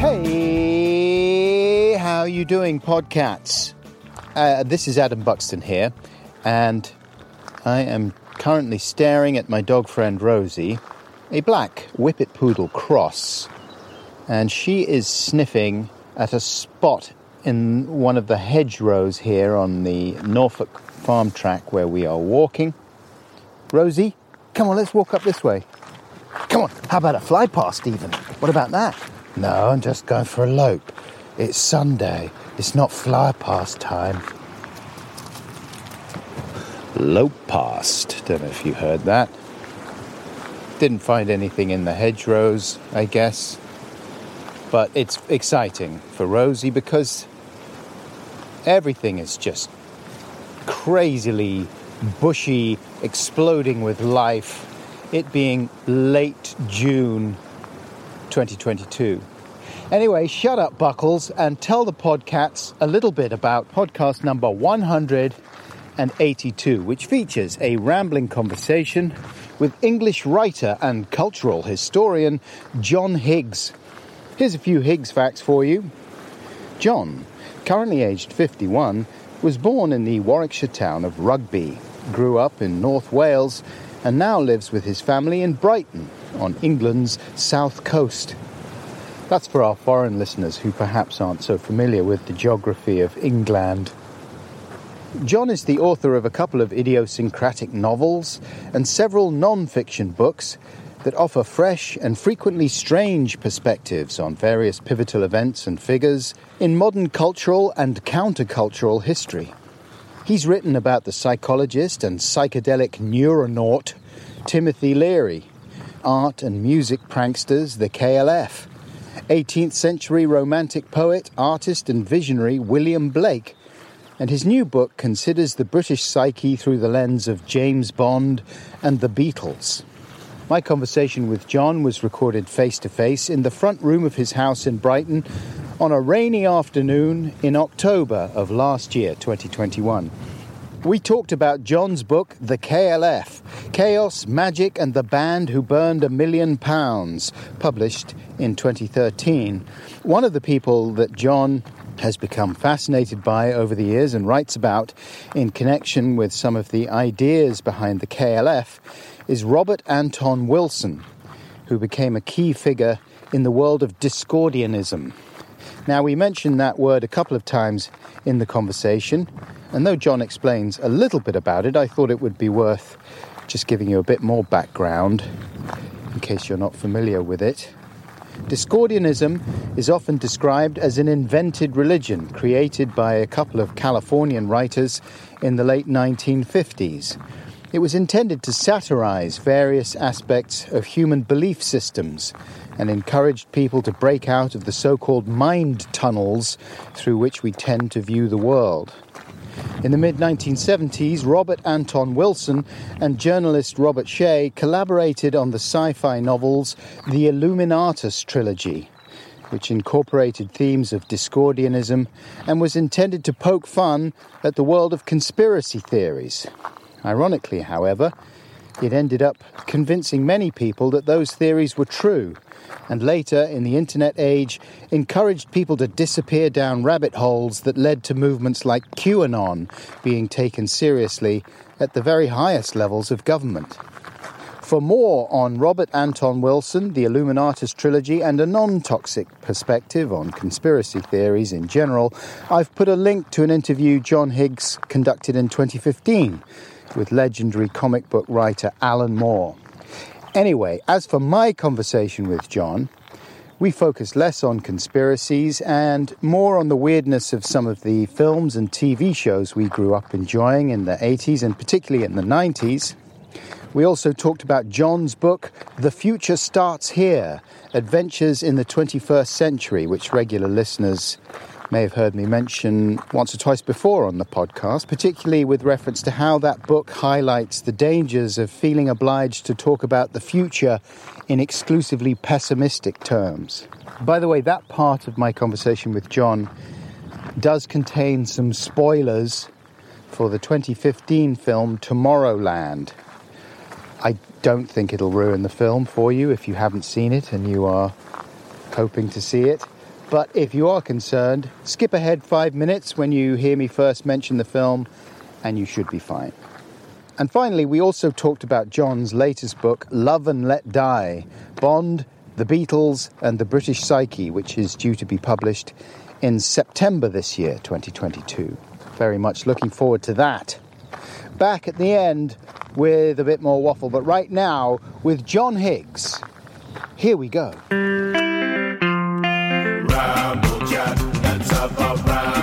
Hey, how are you doing, Podcats? Uh, this is Adam Buxton here, and I am currently staring at my dog friend Rosie, a black Whippet Poodle cross, and she is sniffing at a spot in one of the hedgerows here on the Norfolk farm track where we are walking. Rosie, come on, let's walk up this way. Come on, how about a fly past even? What about that? No, I'm just going for a lope. It's Sunday. It's not fly past time. Lope past. Don't know if you heard that. Didn't find anything in the hedgerows, I guess. But it's exciting for Rosie because everything is just crazily bushy, exploding with life. It being late June 2022. Anyway, shut up, Buckles, and tell the podcats a little bit about podcast number 182, which features a rambling conversation with English writer and cultural historian John Higgs. Here's a few Higgs facts for you. John, currently aged 51, was born in the Warwickshire town of Rugby, grew up in North Wales, and now lives with his family in Brighton on England's south coast. That's for our foreign listeners who perhaps aren't so familiar with the geography of England. John is the author of a couple of idiosyncratic novels and several non fiction books that offer fresh and frequently strange perspectives on various pivotal events and figures in modern cultural and countercultural history. He's written about the psychologist and psychedelic neuronaut Timothy Leary, art and music pranksters the KLF, 18th century romantic poet, artist, and visionary William Blake, and his new book considers the British psyche through the lens of James Bond and the Beatles. My conversation with John was recorded face to face in the front room of his house in Brighton on a rainy afternoon in October of last year, 2021. We talked about John's book, The KLF Chaos, Magic, and the Band Who Burned a Million Pounds, published in 2013. One of the people that John has become fascinated by over the years and writes about in connection with some of the ideas behind the KLF is Robert Anton Wilson, who became a key figure in the world of Discordianism. Now, we mentioned that word a couple of times in the conversation, and though John explains a little bit about it, I thought it would be worth just giving you a bit more background in case you're not familiar with it. Discordianism is often described as an invented religion created by a couple of Californian writers in the late 1950s. It was intended to satirize various aspects of human belief systems and encouraged people to break out of the so called mind tunnels through which we tend to view the world. In the mid 1970s, Robert Anton Wilson and journalist Robert Shea collaborated on the sci fi novels The Illuminatus trilogy, which incorporated themes of Discordianism and was intended to poke fun at the world of conspiracy theories. Ironically, however, it ended up convincing many people that those theories were true, and later, in the internet age, encouraged people to disappear down rabbit holes that led to movements like QAnon being taken seriously at the very highest levels of government. For more on Robert Anton Wilson, the Illuminatus trilogy, and a non toxic perspective on conspiracy theories in general, I've put a link to an interview John Higgs conducted in 2015 with legendary comic book writer Alan Moore. Anyway, as for my conversation with John, we focus less on conspiracies and more on the weirdness of some of the films and TV shows we grew up enjoying in the 80s and particularly in the 90s. We also talked about John's book, The Future Starts Here Adventures in the 21st Century, which regular listeners may have heard me mention once or twice before on the podcast, particularly with reference to how that book highlights the dangers of feeling obliged to talk about the future in exclusively pessimistic terms. By the way, that part of my conversation with John does contain some spoilers for the 2015 film Tomorrowland. I don't think it'll ruin the film for you if you haven't seen it and you are hoping to see it. But if you are concerned, skip ahead five minutes when you hear me first mention the film, and you should be fine. And finally, we also talked about John's latest book, Love and Let Die Bond, the Beatles, and the British Psyche, which is due to be published in September this year, 2022. Very much looking forward to that. Back at the end with a bit more waffle, but right now with John Higgs. Here we go. Ramble chat, let's have a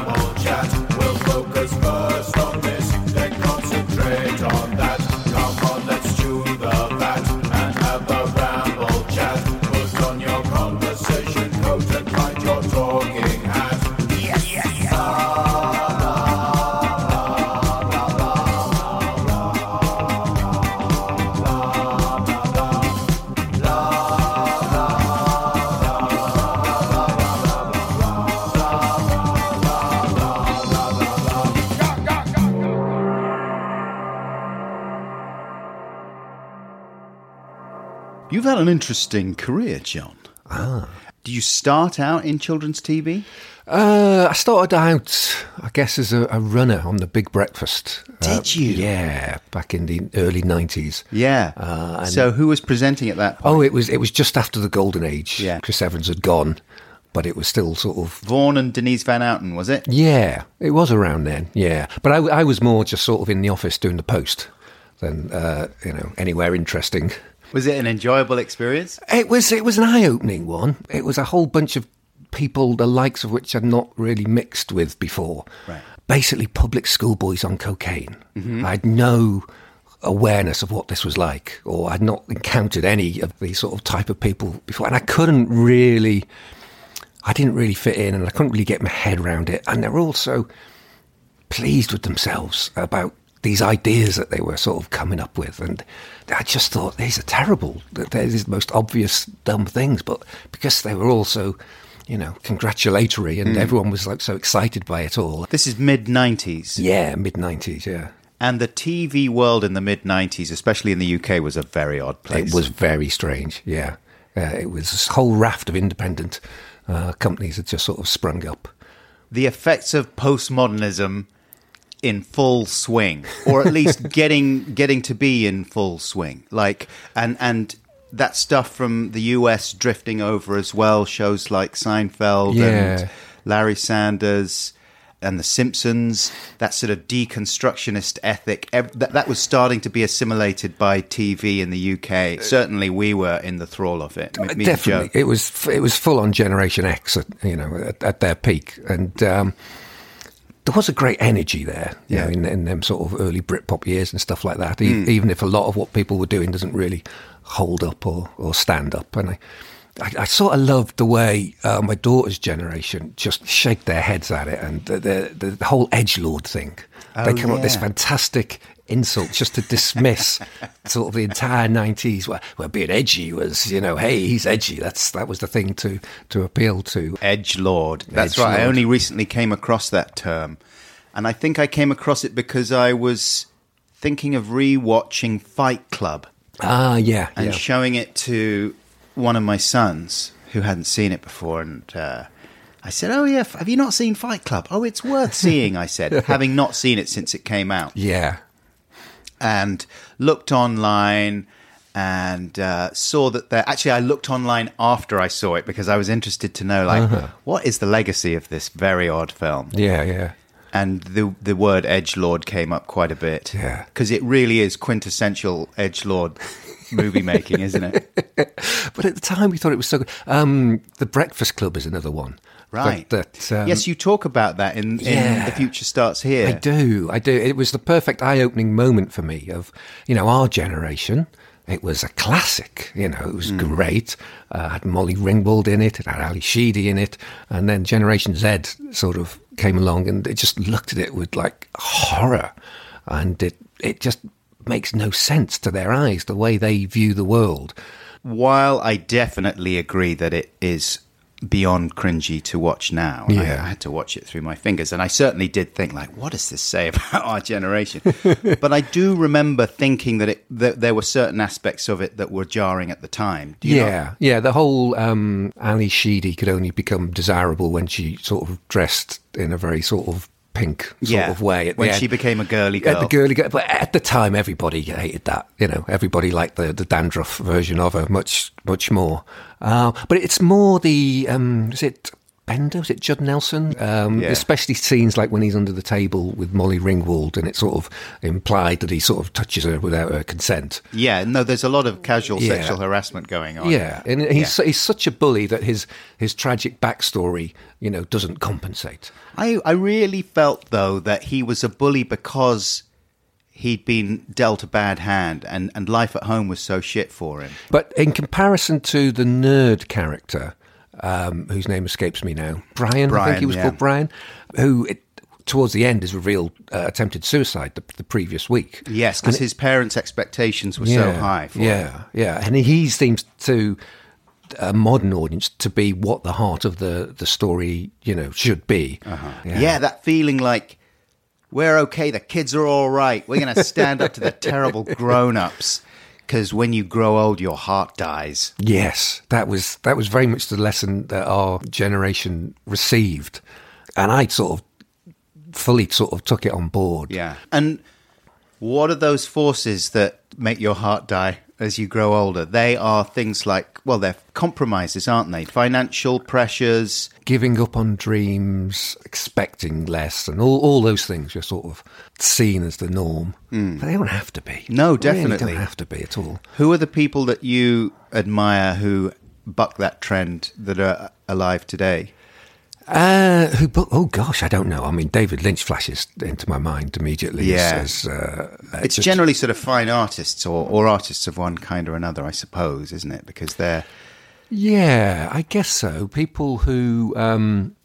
You've had an interesting career, John. Ah. Do you start out in children's TV? Uh, I started out, I guess, as a, a runner on the Big Breakfast. Uh, Did you? Yeah, back in the early nineties. Yeah. Uh, and- so who was presenting at that point? Oh, it was it was just after the golden age. Yeah. Chris Evans had gone, but it was still sort of Vaughan and Denise Van Outen, was it? yeah, it was around then. Yeah, but I, I was more just sort of in the office doing the post than uh, you know anywhere interesting. Was it an enjoyable experience? It was it was an eye opening one. It was a whole bunch of people, the likes of which I'd not really mixed with before. Right. Basically, public schoolboys on cocaine. Mm-hmm. I had no awareness of what this was like, or I'd not encountered any of these sort of type of people before, and I couldn't really. I didn't really fit in, and I couldn't really get my head around it. And they're also pleased with themselves about these ideas that they were sort of coming up with. And I just thought, these are terrible. That They're these most obvious dumb things. But because they were also, you know, congratulatory and everyone was like so excited by it all. This is mid 90s. Yeah, mid 90s, yeah. And the TV world in the mid 90s, especially in the UK, was a very odd place. It was very strange, yeah. Uh, it was this whole raft of independent uh, companies that just sort of sprung up. the effects of postmodernism in full swing, or at least getting getting to be in full swing. Like and and that stuff from the US drifting over as well. Shows like Seinfeld and Larry Sanders and The Simpsons. That sort of deconstructionist ethic ev- that that was starting to be assimilated by TV in the UK. Certainly, we were in the thrall of it. Me- Definitely, it was it was full on Generation X, at, you know, at, at their peak, and um, there was a great energy there, you Yeah. know, in, in them sort of early Britpop years and stuff like that. E- Even if a lot of what people were doing doesn't really hold up or, or stand up, and I. I, I sort of loved the way uh, my daughter's generation just shake their heads at it, and the the, the whole edge lord thing. they come up with this fantastic insult just to dismiss sort of the entire nineties where, where being edgy was, you know, hey, he's edgy. That's that was the thing to to appeal to. Edge Lord. That's Edgelord. right. I only recently came across that term. And I think I came across it because I was thinking of re-watching Fight Club Ah, yeah, and yeah. showing it to one of my sons who hadn't seen it before. And uh, I said, Oh, yeah, have you not seen Fight Club? Oh, it's worth seeing, I said, having not seen it since it came out. yeah, and looked online and uh, saw that there. Actually, I looked online after I saw it because I was interested to know, like, Uh-huh. what is the legacy of this very odd film? yeah, yeah. And the the word edge lord came up quite a bit. Yeah. because it really is quintessential edge lord movie making, isn't it? But at the time, we thought it was so good. Um, the Breakfast Club is another one. Right. That, that, um, yes, you talk about that in, in Yeah. The Future Starts Here. I do, I do. It was the perfect eye-opening moment for me of, you know, our generation. It was a classic, you know, it was great. Uh, had Molly Ringwald in it, it had Ally Sheedy in it, and then Generation Z sort of came along and it just looked at it with like horror, and it it just makes no sense to their eyes the way they view the world. While I definitely agree that it is beyond cringy to watch now, I- Yeah. I, had to watch it through my fingers, and I certainly did think, like, what does this say about our generation? but I do remember thinking that it that there were certain aspects of it that were jarring at the time. Do you yeah, yeah. The whole um, Ally Sheedy could only become desirable when she sort of dressed in a very sort of pink sort Yeah, of way. At when she became a girly At girl. the girly girl, but at the time, everybody hated that. You know, everybody liked the, the dandruff version of her much much more. Uh, but it's more the um, is it Bender? Was it Judd Nelson? Um, Yeah. Especially scenes like when he's under the table with Molly Ringwald, and it's sort of implied that he sort of touches her without her consent. Yeah, no, there's a lot of casual Yeah. sexual harassment going on. Yeah, and he's he's such a bully that his his tragic backstory, you know, doesn't compensate. I, I really felt though that he was a bully because he'd been dealt a bad hand and, and life at home was so shit for him. But in comparison to the nerd character, um, whose name escapes me now, Brian, I think he was yeah. called Brian, who it, towards the end is revealed uh, attempted suicide the, the previous week. Yes, because his parents' expectations were so high. For him. yeah, yeah, and he seems to a modern audience to be what the heart of the the story, you know, should be. Uh-huh. Yeah. that feeling like we're okay, the kids are all right. We're going to stand up to the terrible grown ups because when you grow old, your heart dies. Yes, that was that was very much the lesson that our generation received, and I sort of fully sort of took it on board. Yeah. And what are those forces that make your heart die as you grow older? They are things like, well, they're compromises, aren't they? Financial pressures. Giving up on dreams, expecting less, and all, all those things you're sort of seen as the norm. Hmm. But they don't have to be. No, They really don't have to be at all. Who are the people that you admire who buck that trend that are alive today? Uh, who? Oh gosh, I don't know. I mean, David Lynch flashes into my mind immediately. Yeah. as, as, uh, It's just- generally sort of fine artists or, or artists of one kind or another, I suppose, isn't it? Because they're. Yeah, I guess so. People who um,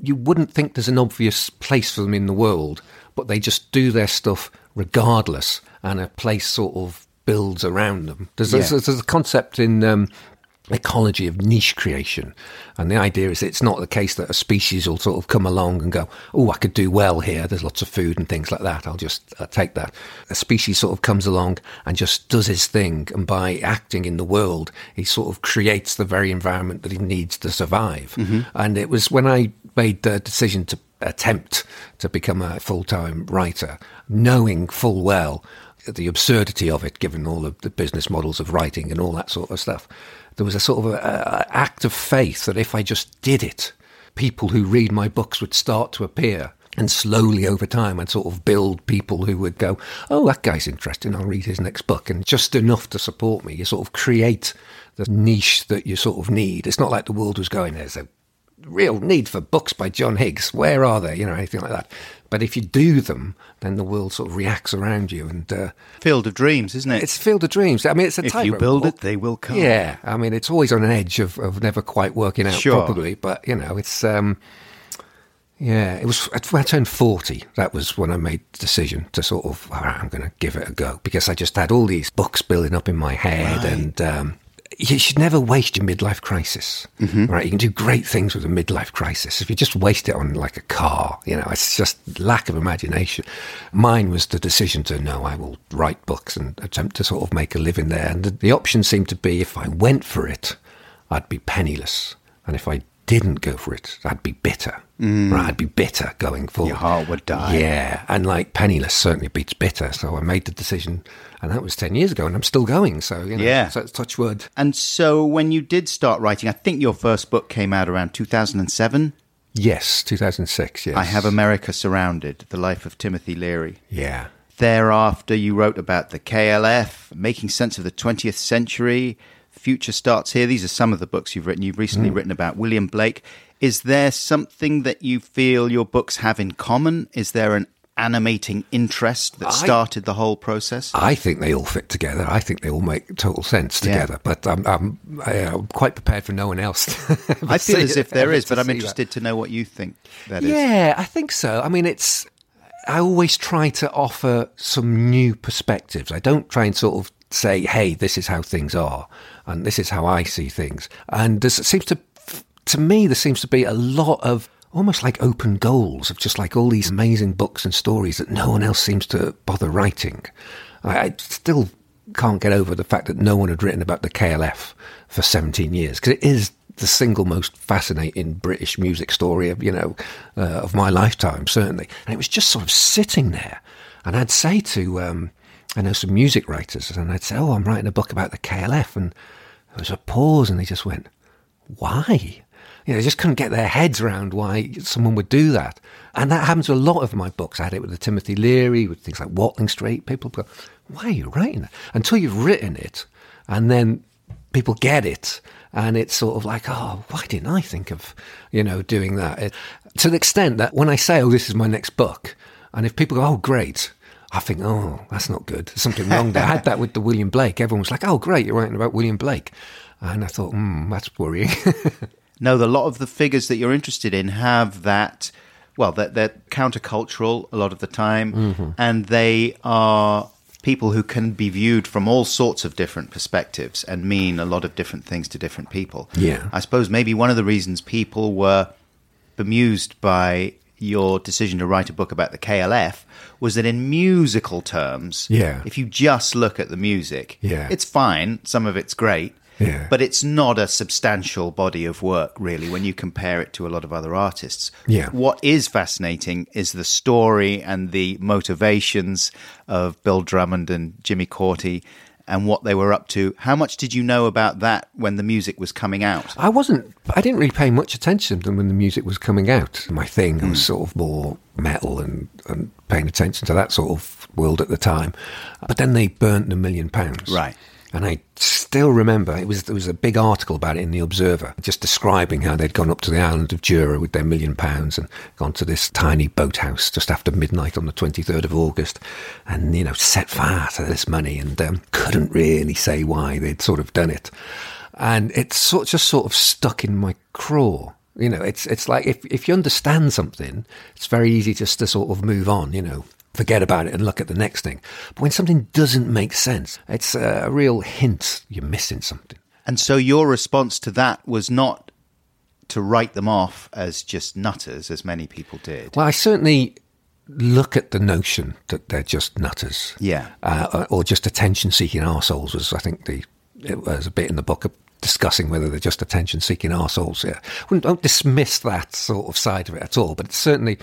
you wouldn't think there's an obvious place for them in the world, but they just do their stuff regardless, and a place sort of builds around them. There's, there's, there's a concept in um, ecology of niche creation, and the idea is it's not the case that a species will sort of come along and go, "Oh, I could do well here. There's lots of food and things like that. I'll just uh, take that." A species sort of comes along and just does his thing, and by acting in the world, he sort of creates the very environment that he needs to survive. And it was when I made the decision to attempt to become a full-time writer, knowing full well the absurdity of it, given all of the business models of writing and all that sort of stuff. There was a sort of a, a act of faith that if I just did it, people who read my books would start to appear. And slowly over time, I'd sort of build people who would go, Oh, that guy's interesting. I'll read his next book. And just enough to support me. You sort of create the niche that you sort of need. It's not like the world was going, There's a real need for books by John Higgs. Where are they? You know, anything like that. But if you do them, then the world sort of reacts around you. And uh, Field of dreams, isn't it? it's Field of Dreams. I mean, it's a if you build walk. it, they will come. Yeah, I mean, it's always on an edge of, of never quite working out Sure. properly. But you know, it's um, yeah, it was when I turned forty. That was when I made the decision to sort of, "All right, I'm going to give it a go because I just had all these books building up in my head, and um, you should never waste your midlife crisis. Mm-hmm. Right, you can do great things with a midlife crisis. If you just waste it on like a car, you know, it's just lack of imagination. Mine was the decision to no, I will write books and attempt to sort of make a living there. And the, the option seemed to be if I went for it, I'd be penniless, and if I didn't go for it, I'd be bitter. Mm. Right, I'd be bitter going forward. Your heart would die. Yeah, and like penniless certainly beats bitter. So I made the decision, and that was ten years ago, and I'm still going. So you know, Yeah. so it's touch wood. And so when you did start writing, I think your first book came out around 2007. Yes, 2006. Yes, I Have America Surrounded, The Life of Timothy Leary. Yeah, Thereafter, you wrote about the KLF, making sense of the 20th century, future starts here. These are some of the books you've written. You've recently hmm. written about William Blake. Is there something that you feel your books have in common? Is there an animating interest that I- started the whole process? I think they all fit together. I think they all make total sense Yeah. together. But I'm, I'm, I, uh, am quite prepared for no one else. to I feel as if there is, but I'm see that. interested to know what you think that is. Yeah, I think so. I mean, it's. I always try to offer some new perspectives. I don't try and sort of say, "Hey, this is how things are, and this is how I see things." And there seems to, to me, there seems to be a lot of almost like open goals of just like all these amazing books and stories that no one else seems to bother writing. I, I still can't get over the fact that no one had written about the KLF for 17 years because it is the single most fascinating British music story of you know uh, of my lifetime certainly. And it was just sort of sitting there. And I'd say to um, I know some music writers and I'd say oh I'm writing a book about the KLF and there was a pause and they just went why you know, just couldn't get their heads around why someone would do that. And that happens to a lot of my books. I had it with the Timothy Leary, with things like Watling Street. People go, why are you writing that? Until you've written it, and then people get it, and it's sort of like, oh, why didn't I think of, you know, doing that? It, to the extent that when I say, oh, this is my next book, and if people go, oh, great, I think, oh, that's not good. There's something wrong there. I had that with the William Blake. Everyone was like, oh, great, you're writing about William Blake. And I thought, hmm, that's worrying. No, a lot of the figures that you're interested in have that. Well, they're, they're countercultural a lot of the time, Mm-hmm. and they are people who can be viewed from all sorts of different perspectives and mean a lot of different things to different people. Yeah. I suppose maybe one of the reasons people were bemused by your decision to write a book about the KLF was that in musical terms, Yeah. if you just look at the music, Yeah. it's fine, some of it's great. Yeah. But it's not a substantial body of work, really, when you compare it to a lot of other artists. Yeah. What is fascinating is the story and the motivations of Bill Drummond and Jimmy Cauty and what they were up to. How much did you know about that when the music was coming out? I wasn't. I didn't really pay much attention to them when the music was coming out. My thing Hmm. was sort of more metal and, and paying attention to that sort of world at the time. But then they burnt a million pounds, Right. And I still remember it was there was a big article about it in the Observer, just describing how they'd gone up to the island of Jura with their million pounds and gone to this tiny boathouse just after midnight on the twenty third of August, and you know set fire to this money and um, couldn't really say why they'd sort of done it, and it's sort just sort of stuck in my craw. You know, it's it's like if if you understand something, it's very easy just to sort of move on. You know, forget about it and look at the next thing. But when something doesn't make sense, it's a real hint you're missing something. And so your response to that was not to write them off as just nutters, as many people did. Well, I certainly look at the notion that they're just nutters. Yeah. Uh, or just attention seeking arseholes, was I think the it was a bit in the book of discussing whether they're just attention seeking arseholes. Yeah. Wouldn't, don't dismiss that sort of side of it at all, but it's certainly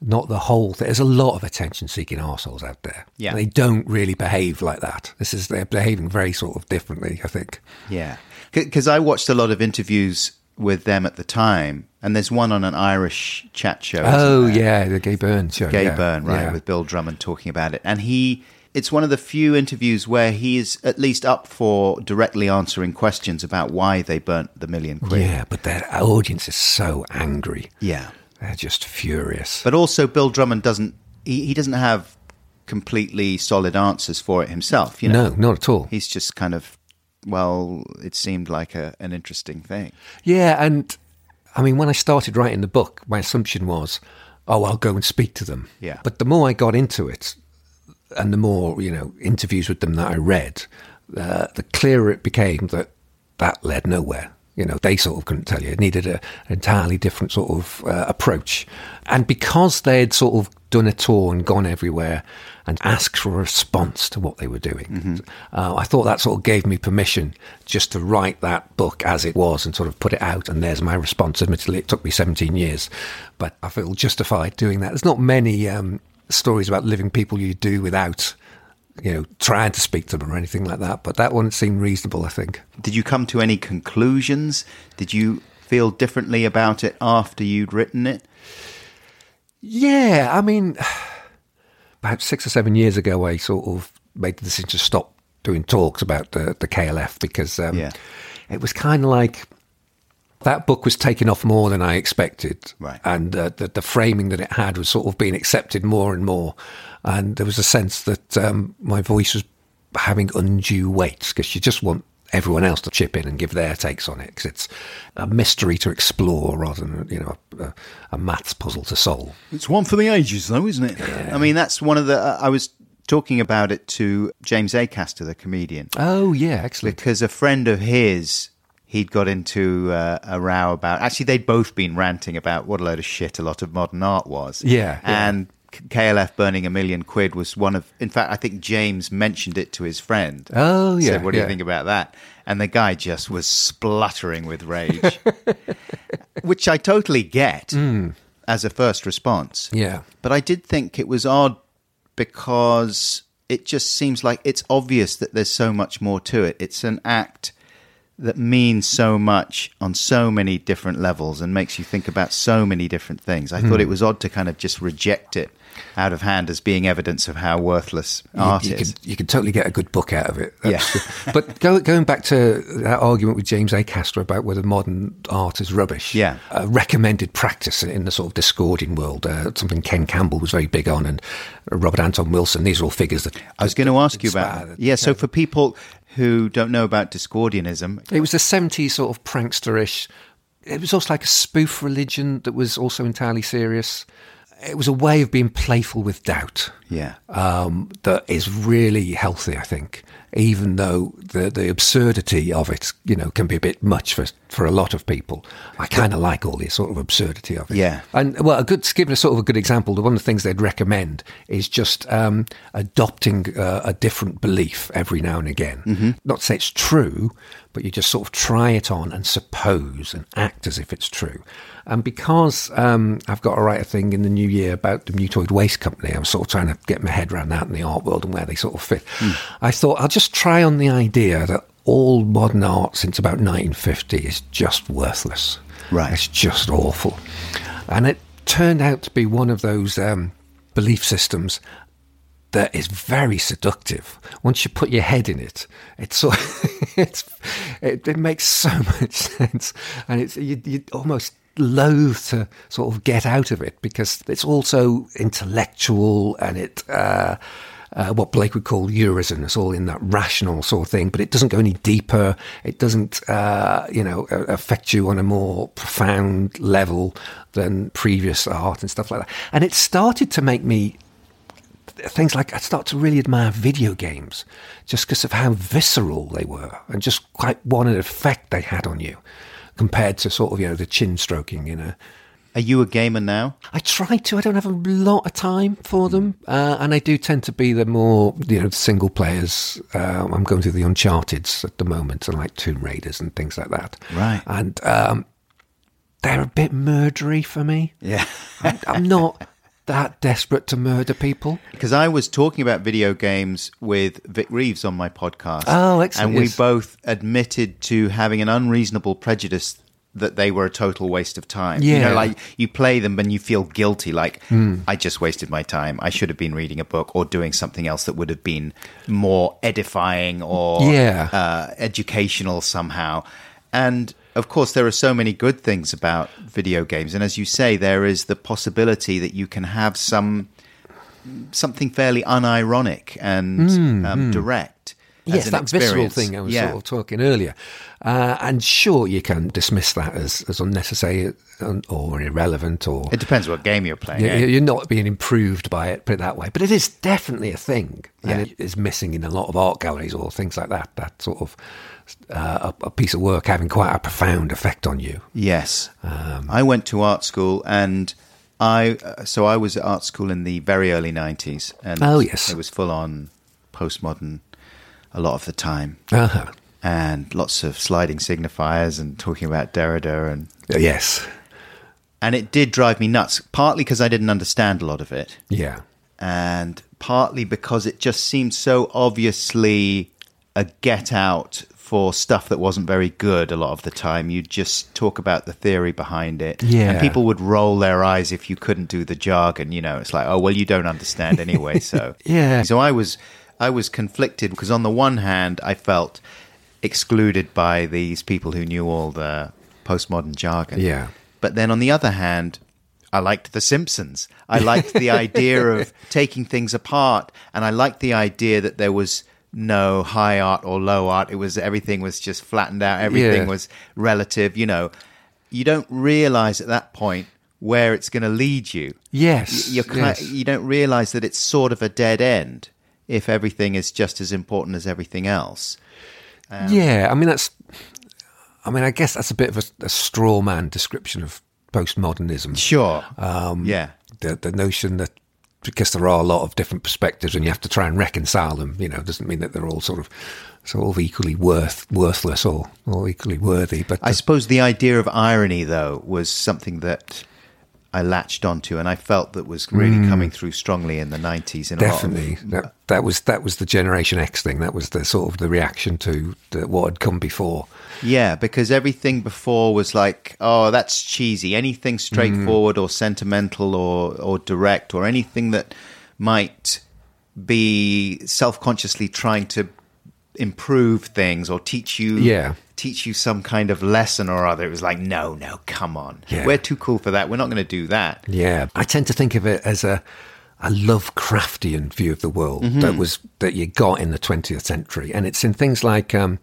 not the whole thing. There's a lot of attention seeking arseholes out there. Yeah. And they don't really behave like that. This is, they're behaving very sort of differently, I think. Yeah. Because I watched a lot of interviews with them at the time, and there's one on an Irish chat show. Oh, yeah, the Gay Byrne show. Gay yeah. Byrne, right, Yeah. with Bill Drummond talking about it. And he, it's one of the few interviews where he is at least up for directly answering questions about why they burnt the million quid. Yeah, but their audience is so angry. Yeah. They're just furious. But also, Bill Drummond doesn't, he, he doesn't have completely solid answers for it himself. You know? no, not at all. He's just kind of, well, it seemed like a, an interesting thing. Yeah, and I mean, when I started writing the book, my assumption was, oh, I'll go and speak to them. Yeah. But the more I got into it, and the more you know interviews with them that I read, uh, the clearer it became that that led nowhere. You know, they sort of couldn't tell you. It needed a, an entirely different sort of uh, approach. And because they'd sort of done a tour and gone everywhere and asked for a response to what they were doing, uh, I thought that sort of gave me permission just to write that book as it was and sort of put it out. And there's my response. Admittedly, it took me 17 years, but I feel justified doing that. There's not many um, stories about living people you do without you know, trying to speak to them or anything like that. But that one seemed reasonable, I think. Did you come to any conclusions? Did you feel differently about it after you'd written it? Yeah, I mean, about six or seven years ago, I sort of made the decision to stop doing talks about the, the KLF because um, Yeah. it was kind of like that book was taken off more than I expected. Right. And uh, the, the framing that it had was sort of being accepted more and more. And there was a sense that um, my voice was having undue weight because you just want everyone else to chip in and give their takes on it because it's a mystery to explore rather than, you know, a, a maths puzzle to solve. It's one for the ages, though, isn't it? I mean, that's one of the. Uh, I was talking about it to James Acaster, the comedian, Oh, yeah, excellent. because a friend of his. He'd got into uh, a row about. Actually, they'd both been ranting about what a load of shit a lot of modern art was. Yeah, yeah. and KLF burning a million quid was one of. In fact, I think James mentioned it to his friend. Oh, yeah, Said, "What do you think about that?" And the guy just was spluttering with rage, which I totally get as a first response. Yeah. But I did think it was odd because it just seems like it's obvious that there's so much more to it. It's an act that means so much on so many different levels and makes you think about so many different things. I Hmm. thought it was odd to kind of just reject it out of hand as being evidence of how worthless art you, you is. could you could totally get a good book out of it. That's Yeah. but go, going back to that argument with James Acaster about whether modern art is rubbish, Yeah. a recommended practice in the sort of Discordian world, uh, something Ken Campbell was very big on, and Robert Anton Wilson. These are all figures that I was going to ask you about Yeah, so for people who don't know about Discordianism, It was a 70s sort of pranksterish. It was also like a spoof religion that was also entirely serious. It was a way of being playful with doubt. yeah. um, that is really healthy, I think. Even though the the absurdity of it, you know, can be a bit much for for a lot of people. I kind of like all the sort of absurdity of it. Yeah. and well, a good giving a sort of a good example. The one of the things they'd recommend is just um, adopting uh, a different belief every now and again. Mm-hmm. Not to say it's true, but you just sort of try it on and suppose and act as if it's true. And because um, I've got to write a thing in the new year about the Mutoid Waste Company, I'm sort of trying to get my head around that in the art world and where they sort of fit. I thought I'll just try on the idea that all modern art since about 1950 is just worthless. Right. It's just awful. And it turned out to be one of those um, belief systems that is very seductive. Once you put your head in it, it's it's it, it makes so much sense, and it's you, you almost loathe to sort of get out of it because it's also intellectual and it. Uh, uh, what Blake would call Urizen. It's all in that rational sort of thing, but it doesn't go any deeper. It doesn't, uh, you know, affect you on a more profound level than previous art and stuff like that. And it started to make me things like I start to really admire video games just because of how visceral they were and just quite what an effect they had on you compared to sort of you know the chin stroking you know Are you a gamer now? I try to I don't have a lot of time for them uh, and I do tend to be the more you know single players uh, I'm going through the Uncharted's at the moment and like Tomb Raiders and things like that Right. and um, they're a bit murdery for me Yeah. I'm, I'm not that desperate to murder people Because I was talking about video games with Vic Reeves on my podcast. Oh, excellent, And we yes. both admitted to having an unreasonable prejudice that they were a total waste of time. You Yeah. Hmm. know, like you play them and you feel guilty, like, I just wasted my time. I should have been reading a book or doing something else that would have been more edifying or Yeah. uh, educational somehow. And of course, there are so many good things about video games. And as you say, there is the possibility that you can have some something fairly unironic and um, direct. As Yes, an that visceral thing I was yeah. sort of talking earlier. Uh, and sure, you can dismiss that as, as unnecessary or irrelevant or It depends what game you're playing. you- eh? you're not being improved by it, put it that way. But it is definitely a thing. Yeah. And it is missing in a lot of art galleries or things like that. That sort of uh, a, a piece of work having quite a profound effect on you. Yes, Um, I went to art school, and I uh, so I was at art school in the very early '90s, and Oh, yes. it was full on postmodern a lot of the time, Uh-huh. and lots of sliding signifiers and talking about Derrida, and Yes. and it did drive me nuts. Partly because I didn't understand a lot of it, Yeah. and partly because it just seemed so obviously a get out for stuff that wasn't very good a lot of the time. You'd just talk about the theory behind it. Yeah. And people would roll their eyes if you couldn't do the jargon. You know, it's like, oh, well, you don't understand anyway. So, Yeah. So I was I was conflicted because on the one hand, I felt excluded by these people who knew all the postmodern jargon. Yeah. But then on the other hand, I liked The Simpsons. I liked the idea of taking things apart, and I liked the idea that there was no high art or low art. It was everything was just flattened out. Everything Yeah. was relative. You know, you don't realize at that point where it's going to lead you. Yes, You- You're ki yes. you don't realize that it's sort of a dead end if everything is just as important as everything else. yeah, I mean that's. I mean, I guess that's a bit of a, a straw man description of postmodernism. Sure. Um, yeah. the the notion that because there are a lot of different perspectives and you have to try and reconcile them, you know, doesn't mean that they're all sort of sort of equally worth worthless or or equally worthy. But I suppose the idea of irony, though, was something that I latched onto, and I felt that was really coming through strongly in the nineties. In a lot of- Mm. definitely that, that was that was the Generation X thing. That was the sort of the reaction to the, what had come before. yeah, because everything before was like, oh, that's cheesy. Anything straightforward or sentimental or or direct or anything that might be self-consciously trying to improve things or teach you Yeah. teach you some kind of lesson or other it was like no no come on Yeah. we're too cool for that we're not going to do that Yeah, I tend to think of it as a a Lovecraftian view of the world that was that you got in the 20th century, and it's in things like, um,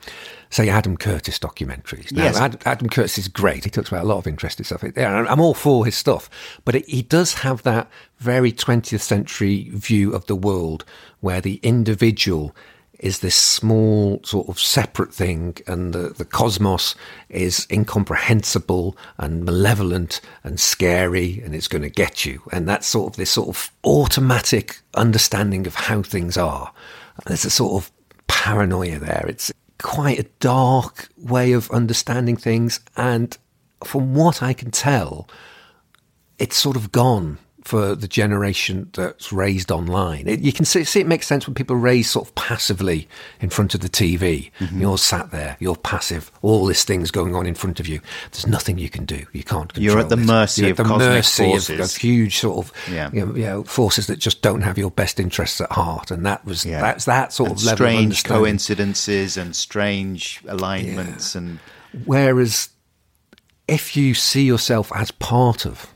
say, Adam Curtis documentaries. Now, Yes. Ad, Adam Curtis is great. He talks about a lot of interesting stuff. Yeah, I'm- I'm all for his stuff, but it, he does have that very 20th century view of the world where the individual is this small sort of separate thing and the, the cosmos is incomprehensible and malevolent and scary and it's going to get you. And that's sort of this sort of automatic understanding of how things are. There's a sort of paranoia there. It's quite a dark way of understanding things and from what i can tell it's sort of gone for the generation that's raised online. It, you can see, see it makes sense when people are raised sort of passively in front of the TV. Mm-hmm. You're sat there, you're passive, all this thing's going on in front of you. There's nothing you can do. You can't control You're at the this. mercy You're of the cosmic mercy forces. Of, huge sort of Yeah. you know, you know, forces that just don't have your best interests at heart. And that was Yeah. that's that sort And of strange coincidences and strange alignments and Whereas if you see yourself as part of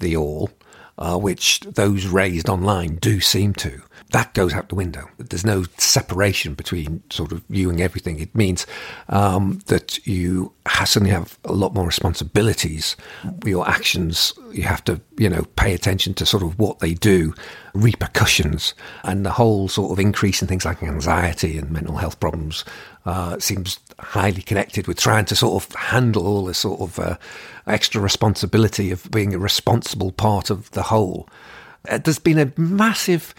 the all, uh, which those raised online do seem to, that goes out the window. There's no separation between sort of you and everything. It means um, that you suddenly have a lot more responsibilities. Your actions, you have to, you know, pay attention to sort of what they do, repercussions, and the whole sort of increase in things like anxiety and mental health problems uh, seems highly connected with trying to sort of handle all this sort of uh, extra responsibility of being a responsible part of the whole. Uh, there's been a massive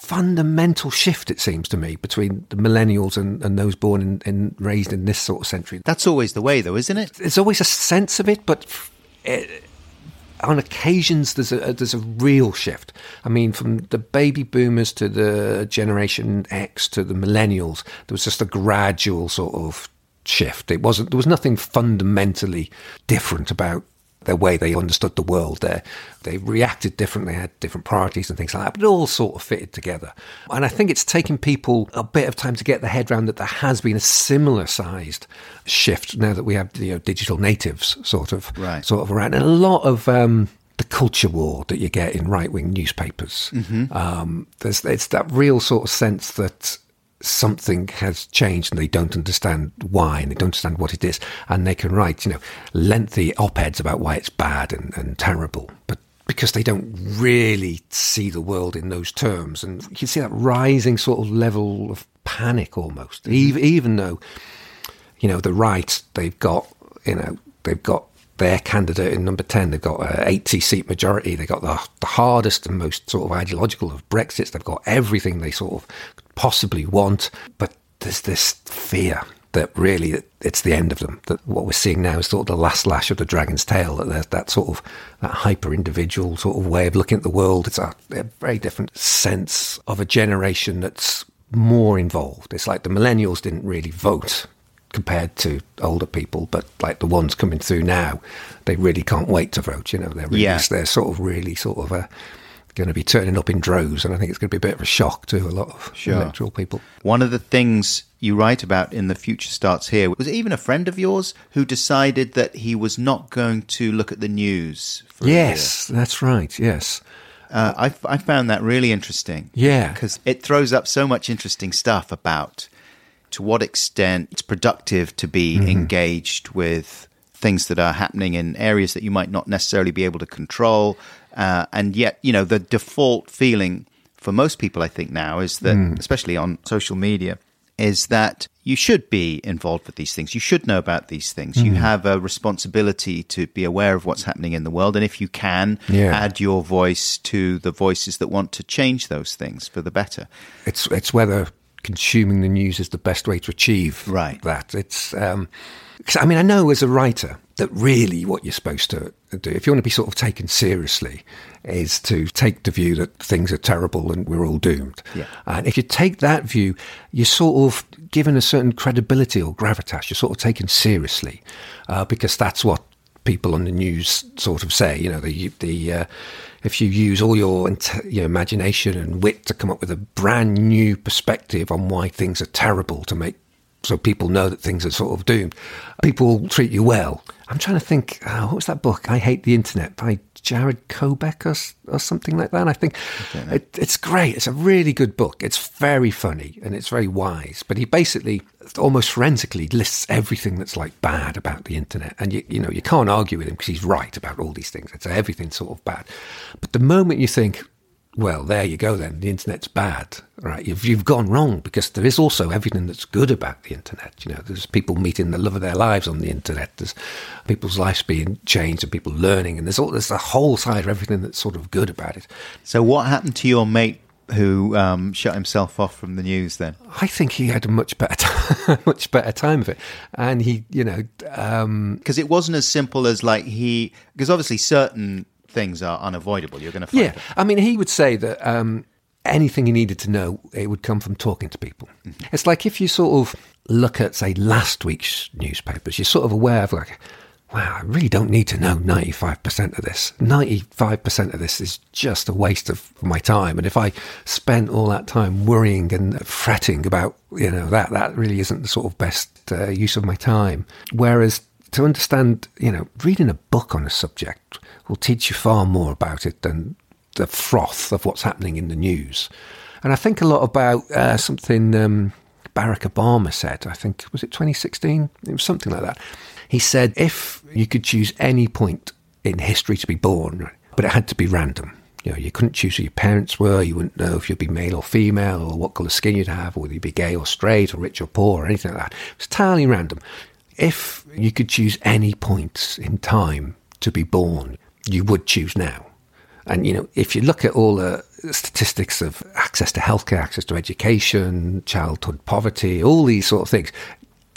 fundamental shift, it seems to me, between the millennials and, and those born in, in raised in this sort of century. that's always the way though isn't it There's always a sense of it, but it, on occasions there's a there's a real shift. I mean, from the baby boomers to the Generation X to the millennials, there was just a gradual sort of shift. It wasn't there was nothing fundamentally different about the way they understood the world. There, they reacted differently, had different priorities and things like that, but it all sort of fitted together. And I think it's taken people a bit of time to get their head around that there has been a similar sized shift now that we have you know digital natives sort of Right. sort of around, and a lot of. Um, the culture war that you get in right wing newspapers. Um, there's it's that real sort of sense that something has changed and they don't understand why and they don't understand what it is. And they can write, you know, lengthy op eds about why it's bad and, and terrible. But because they don't really see the world in those terms. And you can see that rising sort of level of panic almost, mm-hmm. even, even though, you know, the right, they've got, you know, they've got their candidate in number 10. They've got uh, an 80 seat majority. They've got the, the hardest and most sort of ideological of Brexits. They've got everything they sort of possibly want. But there's this fear that really it's the end of them. That what we're seeing now is sort of the last lash of the dragon's tail. That there's that sort of that hyper individual sort of way of looking at the world. It's a, a very different sense of a generation that's more involved. It's like the millennials didn't really vote compared to older people, but like the ones coming through now, they really can't wait to vote. You know, they're really, Yeah. they're sort of really sort of uh, going to be turning up in droves, and I think it's going to be a bit of a shock to a lot of Sure. electoral people. One of the things you write about in The Future Starts Here was even a friend of yours who decided that he was not going to look at the news? For Yes, that's right. Yes. Uh, I, I found that really interesting. Yeah. Because it throws up so much interesting stuff about to what extent it's productive to be Mm-hmm. engaged with things that are happening in areas that you might not necessarily be able to control. Uh, and yet, you know, the default feeling for most people, I think, now is that, Mm. especially on social media, is that you should be involved with these things. You should know about these things. Mm. You have a responsibility to be aware of what's happening in the world. And if you can, Yeah. add your voice to the voices that want to change those things for the better. it's it's whether consuming the news is the best way to achieve Right. that. It's um 'cause, I mean I know as a writer that really what you're supposed to do if you want to be sort of taken seriously is to take the view that things are terrible and we're all doomed. Yeah. And if you take that view, you're sort of given a certain credibility or gravitas. You're sort of taken seriously uh, because that's what people on the news sort of say. You know, the the uh, if you use all your your imagination and wit to come up with a brand new perspective on why things are terrible to make so people know that things are sort of doomed, people will treat you well. I'm trying to think. Uh, what was that book? I hate the internet by Jarett Kobek or, or something like that. I think it, it's great. It's a really good book. It's very funny and it's very wise. But he basically almost forensically lists everything that's like bad about the internet, and you you know you can't argue with him because he's right about all these things. It's everything's sort of bad. But the moment you think, well, there you go. Then the internet's bad, right? You've you've gone wrong because there is also everything that's good about the internet. You know, there's people meeting the love of their lives on the internet. There's people's lives being changed and people learning, and there's all there's a whole side of everything that's sort of good about it. So, what happened to your mate who um, shut himself off from the news then? I think he had a much better time, much better time of it, and he, you know, um, Because it wasn't as simple as like he, because obviously certain things are unavoidable. You're going to find Yeah, I mean, he would say that um, anything he needed to know, it would come from talking to people. It's like if you sort of look at, say, last week's newspapers, you're sort of aware of like, wow, I really don't need to know 95% of this. 95% of this is just a waste of my time. And if I spent all that time worrying and fretting about, you know, that, that really isn't the sort of best uh, use of my time. Whereas to understand, you know, reading a book on a subject will teach you far more about it than the froth of what's happening in the news. And I think a lot about uh, something um, Barack Obama said, I think, was it 2016? It was something like that. He said, if you could choose any point in history to be born, but it had to be random. You know, you couldn't choose who your parents were. You wouldn't know if you'd be male or female, or what colour skin you'd have, or whether you'd be gay or straight, or rich or poor, or anything like that. It was entirely random. If you could choose any point in time to be born, you would choose now. And you know, if you look at all the statistics of access to healthcare, access to education, childhood poverty, all these sort of things,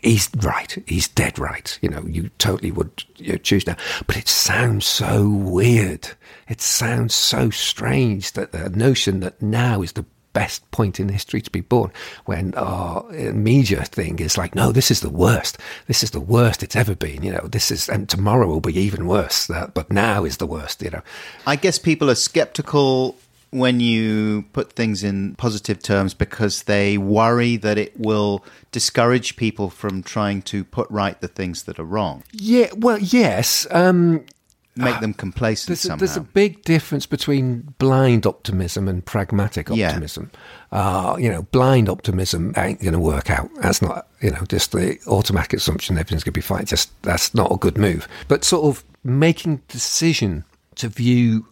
he's right. He's dead right. You know, you totally would you know, choose now. But it sounds so weird. It sounds so strange that the notion that now is the best point in history to be born when our media thing is like no this is the worst. This is the worst it's ever been you know this is and tomorrow will be even worse that, but now is the worst you know. I guess people are skeptical when you put things in positive terms because they worry that it will discourage people from trying to put right the things that are wrong, yeah well yes um make them complacent there's a, somehow. there's a big difference between blind optimism and pragmatic Yeah. optimism. Uh, you know, blind optimism ain't going to work out. That's not, you know, just the automatic assumption everything's going to be fine. Just that's not a good move. But sort of making decision to view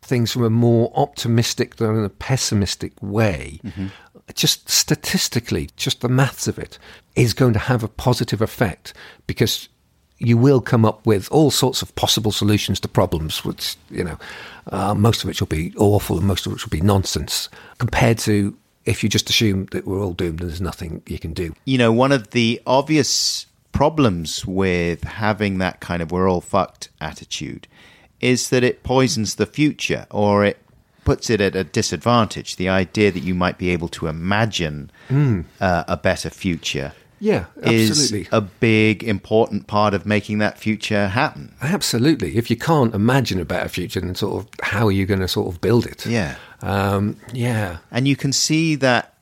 things from a more optimistic than a pessimistic way, just statistically, just the maths of it, is going to have a positive effect because you will come up with all sorts of possible solutions to problems, which, you know, uh, most of which will be awful and most of which will be nonsense, compared to if you just assume that we're all doomed and there's nothing you can do. you know, one of the obvious problems with having that kind of we're all fucked attitude is that it poisons the future or it puts it at a disadvantage. The idea that you might be able to imagine uh, a better future Yeah, is a big, important part of making that future happen. Absolutely. If you can't imagine a better future, then sort of how are you going to sort of build it? Yeah. Um, yeah. And you can see that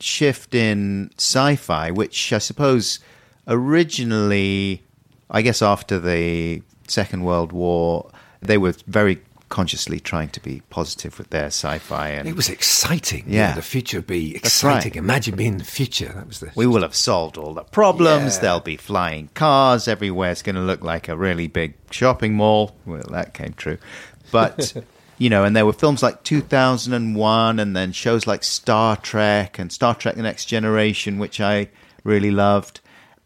shift in sci fi, which I suppose originally, I guess after the Second World War, they were very consciously trying to be positive with their sci fi. And It was exciting. Yeah. the future would be right. exciting. Imagine being in the future. That was the. we will have solved all the problems. Yeah. There'll be flying cars everywhere. It's going to look like a really big shopping mall. Well, that came true. But, you know, and there were films like 2001 and then shows like Star Trek and Star Trek The Next Generation, which I really loved.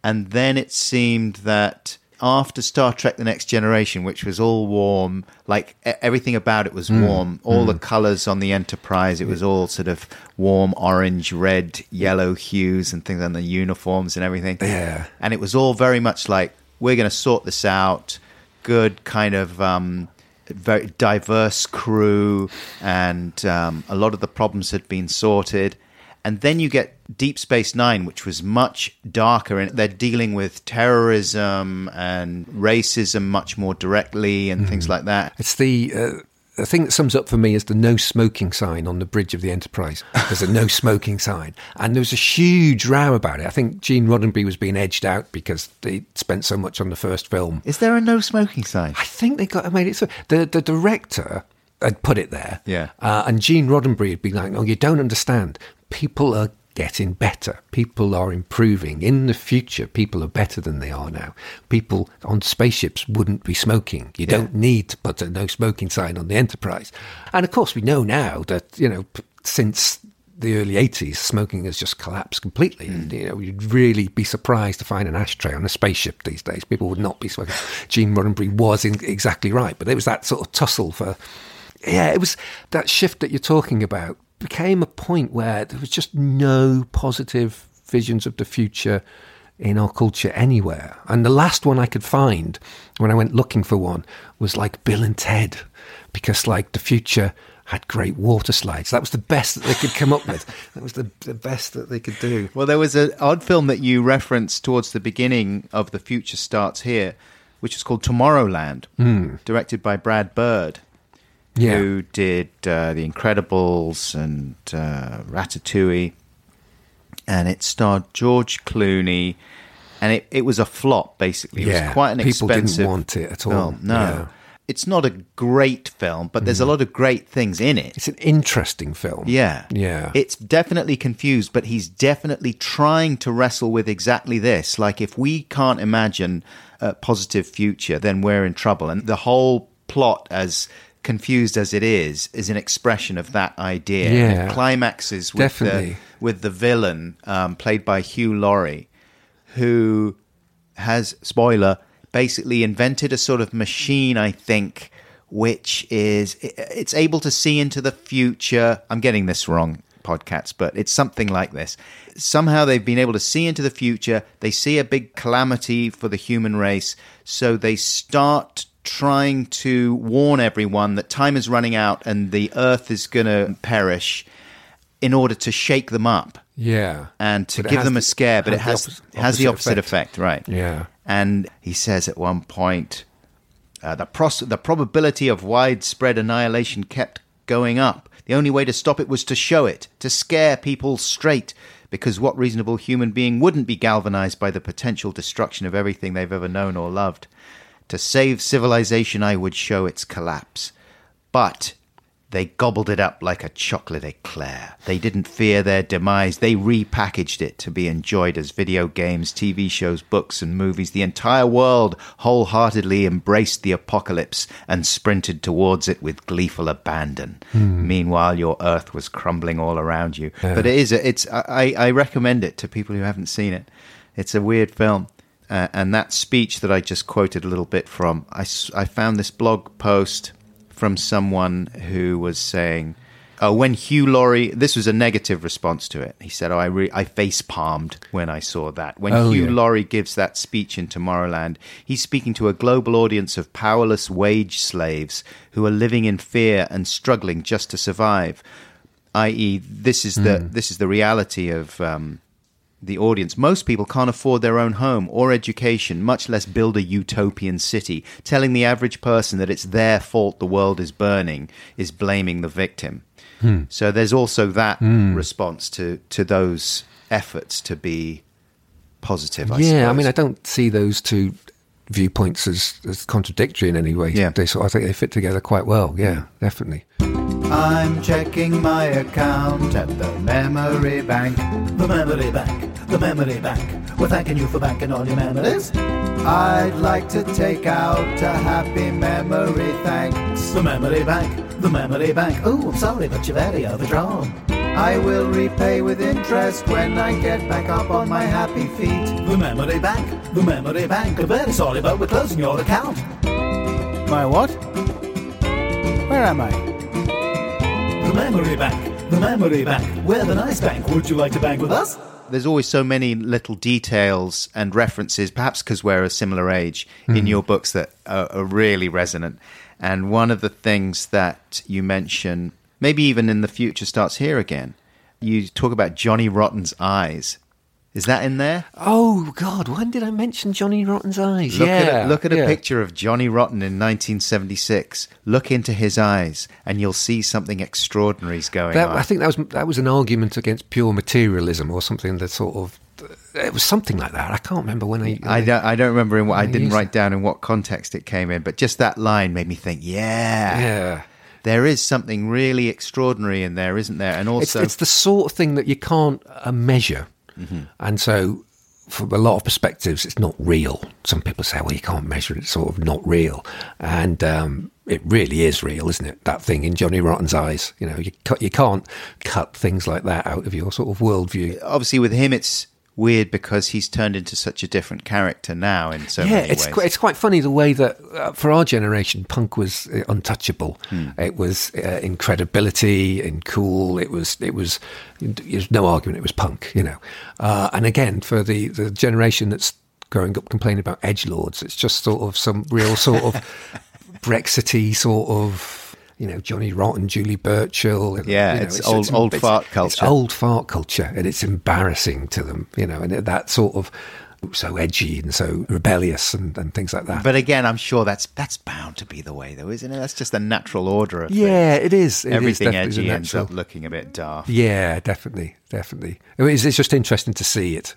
And then it seemed that after Star Trek The Next Generation, which was all warm, like everything about it was Mm. warm, all the colors on the Enterprise, it was all sort of warm orange, red, yellow hues and things, and the uniforms and everything. Yeah. And it was all very much like, we're going to sort this out. Good kind of um, very diverse crew, and um, a lot of the problems had been sorted. And then you get Deep Space Nine, which was much darker, and they're dealing with terrorism and racism much more directly and things like that. It's the. Uh, the thing that sums up for me is the no smoking sign on the bridge of the Enterprise. There's a no smoking sign. And there was a huge row about it. I think Gene Roddenberry was being edged out because they spent so much on the first film. Is there a no smoking sign? I think they got made it so. The, the director had put it there. Yeah. Uh, and Gene Roddenberry had been like, oh, you don't understand. People are getting better. People are improving. In the future, people are better than they are now. People on spaceships wouldn't be smoking. You don't need to put a no smoking sign on the Enterprise. And of course, we know now that, you know, p- since the early 80s, smoking has just collapsed completely. Hmm. And, you know, you'd really be surprised to find an ashtray on a spaceship these days. People would not be smoking. Gene Roddenberry was in, exactly right. But there was that sort of tussle for, yeah, it was that shift that you're talking about became a point where there was just no positive visions of the future in our culture anywhere. And the last one I could find when I went looking for one was like Bill and Ted, because like the future had great water slides. That was the best that they could come up with. That was the, the best that they could do. Well, there was an odd film that you referenced towards the beginning of The Future Starts Here, which is called Tomorrowland, hmm. directed by Brad Bird, Yeah. who did uh, The Incredibles and uh, Ratatouille. And it starred George Clooney. And it, it was a flop, basically. It Yeah, was quite an people didn't want it at all. film. No. Yeah. Mm. It's not a great film, but there's a lot of great things in it. It's an interesting film. Yeah. Yeah. It's definitely confused, but he's definitely trying to wrestle with exactly this. Like, if we can't imagine a positive future, then we're in trouble. And the whole plot, as confused as it is, is an expression of that idea. Yeah. It climaxes with Definitely. the, with the villain, um, played by Hugh Laurie, who has, spoiler, basically invented a sort of machine, I think, which is it's able to see into the future. I'm getting this wrong, podcasts, but it's something like this. Somehow they've been able to see into the future. They see a big calamity for the human race, so they start trying to warn everyone that time is running out and the earth is going to perish in order to shake them up Yeah. and to But give them a scare, but it has has the has the opposite opposite effect, right? Yeah. And he says at one point, uh, the pros- the probability of widespread annihilation kept going up. The only way to stop it was to show it, to scare people straight. Because what reasonable human being wouldn't be galvanized by the potential destruction of everything they've ever known or loved? To save civilization, I would show its collapse. But they gobbled it up like a chocolate eclair. They didn't fear their demise. They repackaged it to be enjoyed as video games, TV shows, books, and movies. The entire world wholeheartedly embraced the apocalypse and sprinted towards it with gleeful abandon. Hmm. Meanwhile, your earth was crumbling all around you. But it is, a, it's, I, I recommend it to people who haven't seen it. It's a weird film. Uh, and that speech that I just quoted a little bit from, I, I found this blog post from someone who was saying, "Oh, when Hugh Laurie, this was a negative response to it. He said, "Oh, I re- I face palmed when I saw that. When Oh, Hugh yeah. Laurie gives that speech in Tomorrowland, he's speaking to a global audience of powerless wage slaves who are living in fear and struggling just to survive. I.e., this is the Hmm. this is the reality of." Um, the audience, most people can't afford their own home or education, much less build a utopian city. Telling the average person that it's their fault the world is burning is blaming the victim. Hmm. So there's also that hmm. response to, to those efforts to be positive. I yeah, I mean, I don't see those two viewpoints as, as contradictory in any way. Yeah. They sort, I think they fit together quite well. Yeah, hmm. definitely. I'm checking my account at the memory bank. The memory bank, the memory bank. We're thanking you for banking all your memories. I'd like to take out a happy memory, thanks. The memory bank, the memory bank. Oh, I'm sorry, but you're very overdrawn. I will repay with interest when I get back up on my happy feet. The memory bank, the memory bank. I'm very sorry, but we're closing your account. My what? Where am I? The memory bank, the memory bank. We're the nice bank. Would you like to bank with us? There's always so many little details and references, perhaps because we're a similar age, in hmm. your books that are, are really resonant. And one of the things that you mention, maybe even in the future, starts here again. You talk about Johnny Rotten's eyes. Is that in there? Oh God, when did I mention Johnny Rotten's eyes? Look yeah, at a, look at a yeah. picture of Johnny Rotten in 1976. Look into his eyes, and you'll see something extraordinary's going That, on. I think that was that was an argument against pure materialism or something that sort of it was something like that. I can't remember when I. I don't, I don't remember in what I Yeah, didn't write down in what context it came in, but just that line made me think, yeah, yeah. there is something really extraordinary in there, isn't there? And It's, also, it's the sort of thing that you can't uh, measure, Mm-hmm. and so from a lot of perspectives, it's not real. Some people say, "Well, you can't measure it; it's sort of not real," and um, it really is real, isn't it? That thing in Johnny Rotten's eyes, you know, you cut, you can't cut things like that out of your sort of worldview. obviously with him, it's weird because he's turned into such a different character now in so yeah, many it's ways. quite, it's quite funny the way that uh, for our generation, punk was uh, untouchable. Hmm. It was uh, in credibility, in cool. It was it was there's no argument. It was punk, you know. Uh, and again, for the the generation that's growing up complaining about edge lords, it's just sort of some real sort of Brexity sort of. You know Johnny Rotten, Julie Burchill. and, Yeah, you know, it's old- old fart culture. It's old fart culture, and it's embarrassing to them. You know, and that sort of so edgy and so rebellious and, and things like that. but again, I'm sure that's that's bound to be the way, though, isn't it? That's just the natural order of yeah, things. it is. It is Everything definitely edgy ends up looking a bit daft. Yeah, definitely, definitely. It is, it's just interesting to see it.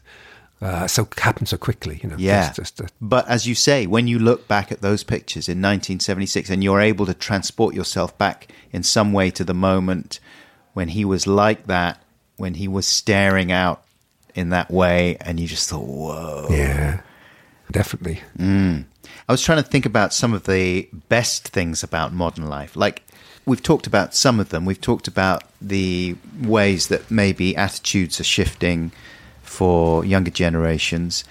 Uh, so happen so quickly, you know. Yeah. Just, just, uh, But as you say, when you look back at those pictures in 1976 and you're able to transport yourself back in some way to the moment when he was like that, when he was staring out in that way, and you just thought, whoa. yeah, definitely. I was trying to think about some of the best things about modern life. Like, we've talked about some of them. We've talked about the ways that maybe attitudes are shifting for younger generations.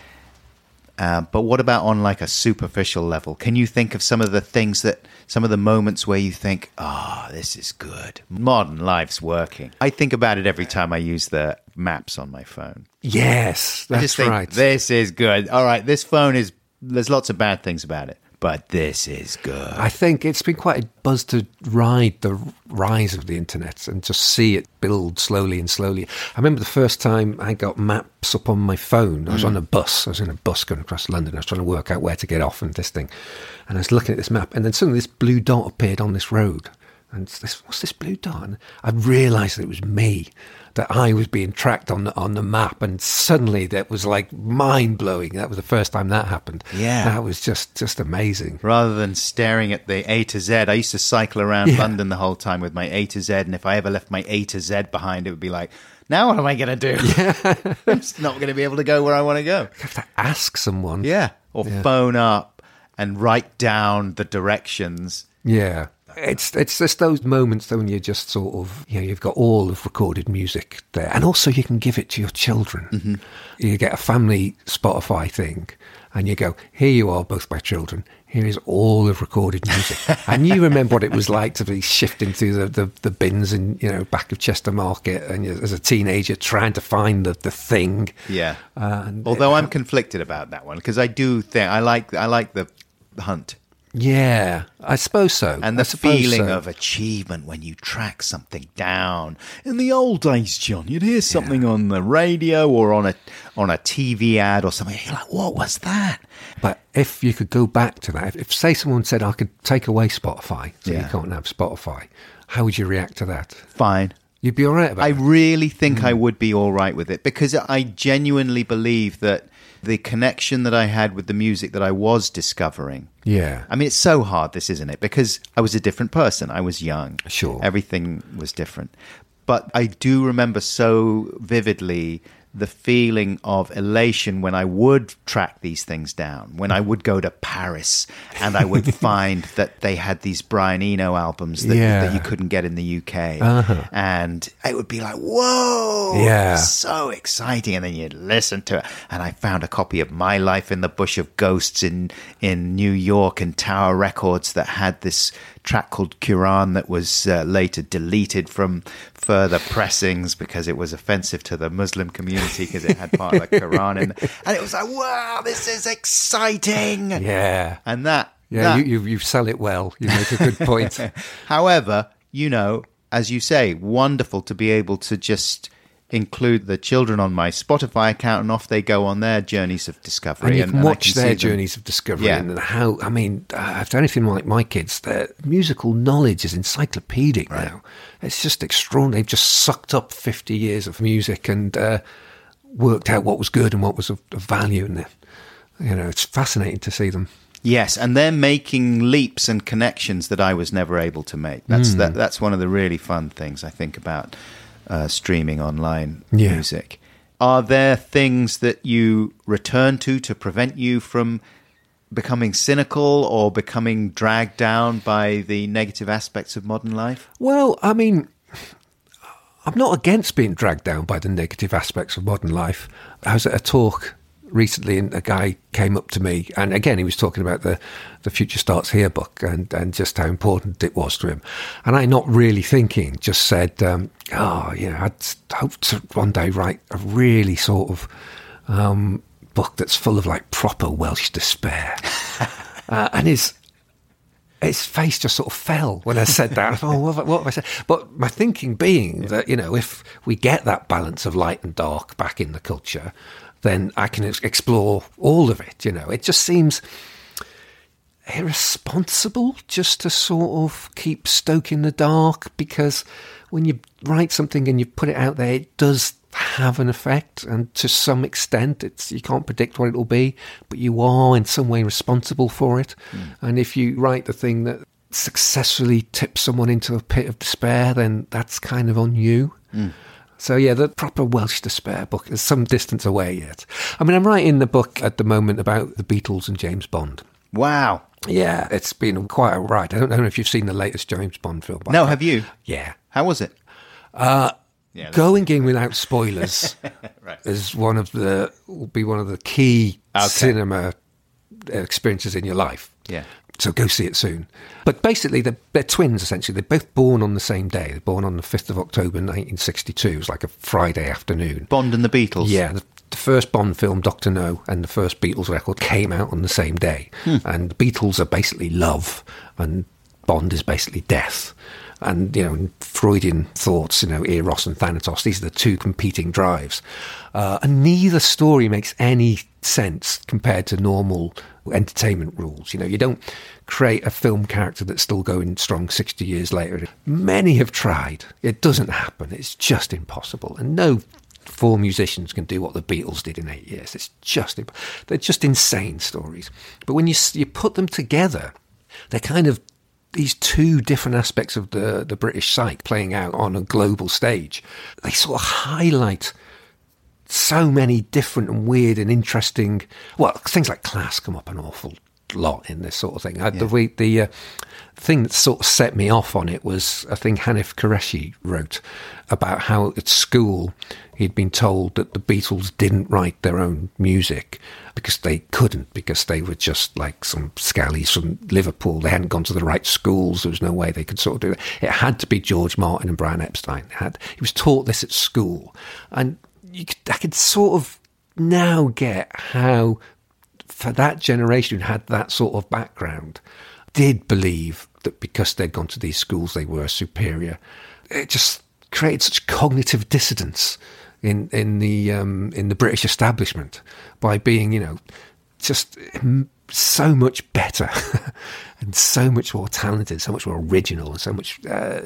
Uh, but what about on like a superficial level? Can you think of some of the things that, some of the moments where you think, "Ah, this is good. Modern life's working." I think about it every time I use the maps on my phone. Yes, I that's just think right. this is good. All right, this phone is. There's lots of bad things about it, but this is good. I think it's been quite a buzz to ride the rise of the internet and just see it build slowly and slowly. I remember the first time I got maps up on my phone. I was on a bus. I was in a bus going across London. I was trying to work out where to get off and this thing. And I was looking at this map, and then suddenly this blue dot appeared on this road. And this, what's this blue dot? And I realised that it was me, that I was being tracked on the, on the map. And suddenly that was like mind blowing. That was the first time that happened. Yeah. That was just, just amazing. Rather than staring at the A to Z, I used to cycle around Yeah. London the whole time with my A to Z, and if I ever left my A to Z behind, it would be like, now what am I going to do? Yeah. I'm just not going to be able to go where I want to go. have to ask someone. Yeah, or Yeah. phone up and write down the directions. Yeah. It's it's just those moments though when you just sort of you know you've got all of recorded music there, and also you can give it to your children. Mm-hmm. You get a family Spotify thing, and you go, "Here you are, both my children. Here is all of recorded music." and you remember what it was like to be shifting through the, the, the bins in you know back of Chester Market, and as a teenager trying to find the, the thing. Yeah. And Although I'm conflicted about that one because I do think I like I like the hunt. Yeah, I suppose so. And the feeling so. of achievement when you track something down. In the old days, John, you'd hear something on the radio or on a on a TV ad or something. You're like, what was that? But if you could go back to that, if, if say someone said I could take away Spotify, so Yeah. you can't have Spotify, how would you react to that? Fine. You'd be all right about I it. really think I hmm. would be all right with it because I genuinely believe that the connection that I had with the music that I was discovering. Yeah. I mean, it's so hard, this, isn't it? Because I was a different person. I was young. Sure. Everything was different. But I do remember so vividly the feeling of elation when I would track these things down, when I would go to Paris and I would find that they had these Brian Eno albums that, Yeah. that you couldn't get in the UK. Uh-huh. And it would be like, whoa, Yeah. so exciting. And then you'd listen to it. And I found a copy of My Life in the Bush of Ghosts in, in New York and Tower Records that had this track called Quran that was uh, later deleted from further pressings because it was offensive to the Muslim community because it had part of the Quran in it. And it was like, wow, this is exciting. Yeah. And that, Yeah, that- you, you, you sell it well. You make a good point. However, you know, as you say, wonderful to be able to just include the children on my Spotify account and off they go on their journeys of discovery. and you can I watch see their journeys of discovery Yeah. and how I mean, uh, after anything like my kids, their musical knowledge is encyclopedic now. It's just extraordinary. They've just sucked up fifty years of music and uh, worked out what was good and what was of, of value. And you know, it's fascinating to see them. Yes, and they're making leaps and connections that I was never able to make. That's Hmm. that, that's one of the really fun things I think about uh, streaming online Yeah. music. Are there things that you return to to prevent you from becoming cynical or becoming dragged down by the negative aspects of modern life? Well, I mean, I'm not against being dragged down by the negative aspects of modern life. I was at a talk recently, and a guy came up to me, and again, he was talking about the, the Future Starts Here book and, and just how important it was to him. And I, not really thinking, just said, um, Oh, you know, I'd hope to one day write a really sort of um, book that's full of like proper Welsh despair. uh, and his his face just sort of fell when I said that. I thought, oh, what, have I- what have I said? But my thinking being that, you know, if we get that balance of light and dark back in the culture, then I can ex- explore all of it, you know. It just seems irresponsible just to sort of keep stoking the dark because when you write something and you put it out there, it does have an effect and to some extent it's you can't predict what it'll be but you are in some way responsible for it. Hmm. And if you write the thing that successfully tips someone into a pit of despair then that's kind of on you hmm. So yeah, the proper Welsh despair book is some distance away yet. I mean, I'm writing the book at the moment about the Beatles and James Bond. Wow. Yeah, it's been quite a ride. I don't know if you've seen the latest James Bond film. No, have you? Yeah. How was it? Uh, yeah, Going in without spoilers Right. is one of the will be one of the key Okay. cinema experiences in your life. Yeah. So go see it soon. But basically, they're, they're twins, essentially. They're both born on the same day. They're born on the 5th of October, 1962. It was like a Friday afternoon. Bond and the Beatles. Yeah, the, the first Bond film, Doctor No, and the first Beatles record came out on the same day. Hmm. And the Beatles are basically love, and Bond is basically death. And, you know, Freudian thoughts, you know, Eros and Thanatos, these are the two competing drives. Uh, and neither story makes any sense compared to normal entertainment rules. You know, you don't create a film character that's still going strong 60 years later. Many have tried. It doesn't happen. It's just impossible. And no four musicians can do what the Beatles did in eight years. It's just they're just insane stories. But when you you put them together, they're kind of these two different aspects of the the British psyche playing out on a global stage. They sort of highlight so many different and weird and interesting. Well, things like class come up an awful lot in this sort of thing. I, The way the uh, thing that sort of set me off on it was a thing Hanif Kureishi wrote about how at school he'd been told that the Beatles didn't write their own music because they couldn't because they were just like some scallies from Liverpool. They hadn't gone to the right schools. There was no way they could sort of do it. It had to be George Martin and Brian Epstein. It had he was taught this at school, and you could, I could sort of now get how for that generation who had that sort of background, did believe that because they'd gone to these schools, they were superior. It just created such cognitive dissonance in in the um, in the British establishment by being, you know, just so much better and so much more talented, so much more original, and so much uh,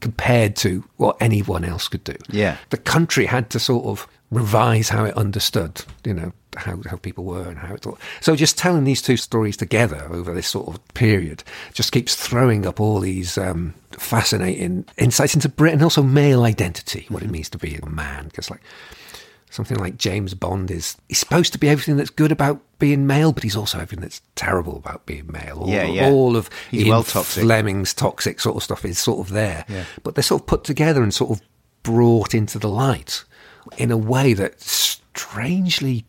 compared to what anyone else could do. Yeah. the country had to sort of revise how it understood, you know, how, how people were and how it thought. So just telling these two stories together over this sort of period just keeps throwing up all these um, fascinating insights into Britain, also male identity, what it means to be a man. Because like something like James Bond is he's supposed to be everything that's good about being male, but he's also everything that's terrible about being male. All, Yeah, yeah. all of He's well toxic. Fleming's toxic sort of stuff is sort of there, Yeah. but they're sort of put together and sort of brought into the light in a way that strangely.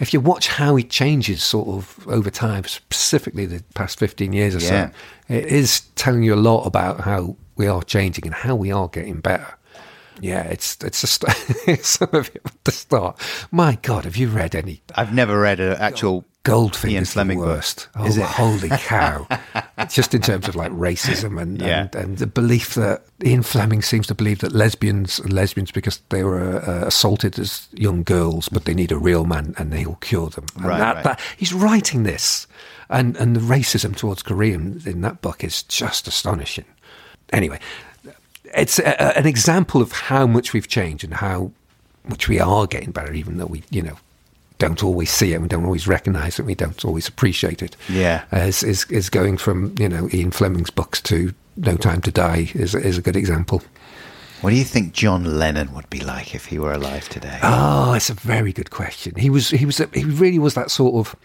If you watch how it changes sort of over time, specifically the past 15 years or Yeah. so, it is telling you a lot about how we are changing and how we are getting better. Yeah, it's it's just some of it at the start. My God, have you read any I've never read an actual Goldfinger's Ian the worst. Oh, Is it? holy cow! Just in terms of like racism and, Yeah. and and the belief that Ian Fleming seems to believe that lesbians are lesbians because they were uh, assaulted as young girls, but they need a real man and he'll cure them. And Right, that, right. that- he's writing this, and and the racism towards Koreans in that book is just astonishing. Anyway, it's a, a- an example of how much we've changed and how much we are getting better, even though we, you know, don't always see it, we don't always recognise it, we don't always appreciate it. Yeah. Uh, is is, is going from you know Ian Fleming's books to No Time to Die is is a good example. What do you think John Lennon would be like if he were alive today? Ah, oh, it's a very good question. He was he was a, he really was that sort of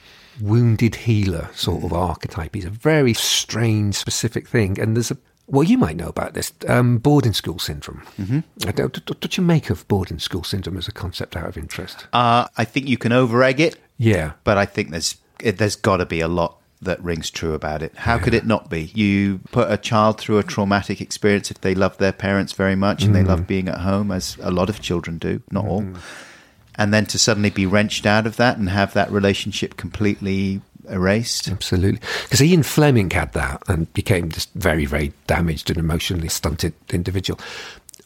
wounded healer sort of archetype. He's a very strange, specific thing, and there's a well, you might know about this um, boarding school syndrome. Mm-hmm. I don't, what you make of boarding school syndrome as a concept out of interest? Uh, I think you can over egg it, Yeah, but I think there's it, there's got to be a lot that rings true about it. How could it not be? You put a child through a traumatic experience if they love their parents very much and they love being at home, as a lot of children do, not all, and then to suddenly be wrenched out of that and have that relationship completely erased. Absolutely. Because Ian Fleming had that and became just very, very damaged and emotionally stunted individual.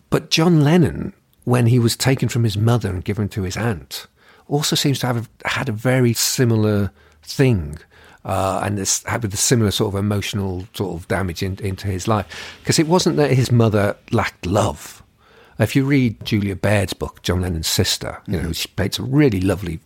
But John Lennon, when he was taken from his mother and given to his aunt, also seems to have had a very similar thing. Uh, and this had a similar sort of emotional sort of damage in, into his life. Because it wasn't that his mother lacked love. If you read Julia Baird's book, John Lennon's sister, you know, she paints a really lovely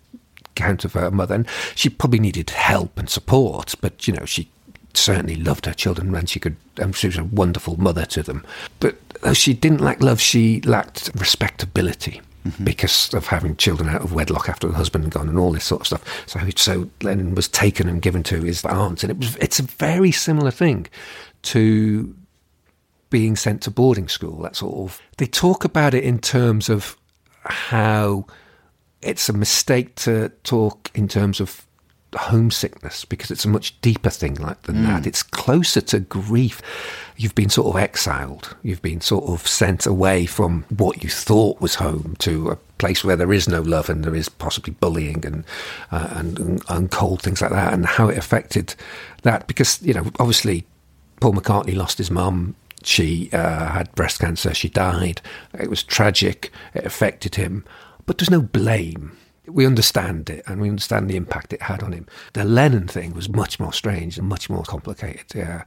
account of her mother, and she probably needed help and support, but you know, she certainly loved her children, and she could. Um, she was a wonderful mother to them. But though she didn't lack love, she lacked respectability. Because of having children out of wedlock after the husband had gone and all this sort of stuff, so so Lennon was taken and given to his aunt, and it was it's a very similar thing to being sent to boarding school. That sort of they talk about it in terms of how it's a mistake to talk in terms of homesickness because it's a much deeper thing like than that. It's closer to grief. You've been sort of exiled. You've been sort of sent away from what you thought was home to a place where there is no love and there is possibly bullying and uh, and, and, and cold things like that, and how it affected that. Because you know, obviously, Paul McCartney lost his mum. She uh, had breast cancer. She died. It was tragic. It affected him. But there's no blame. We understand it and we understand the impact it had on him. The Lennon thing was much more strange and much more complicated. Yeah.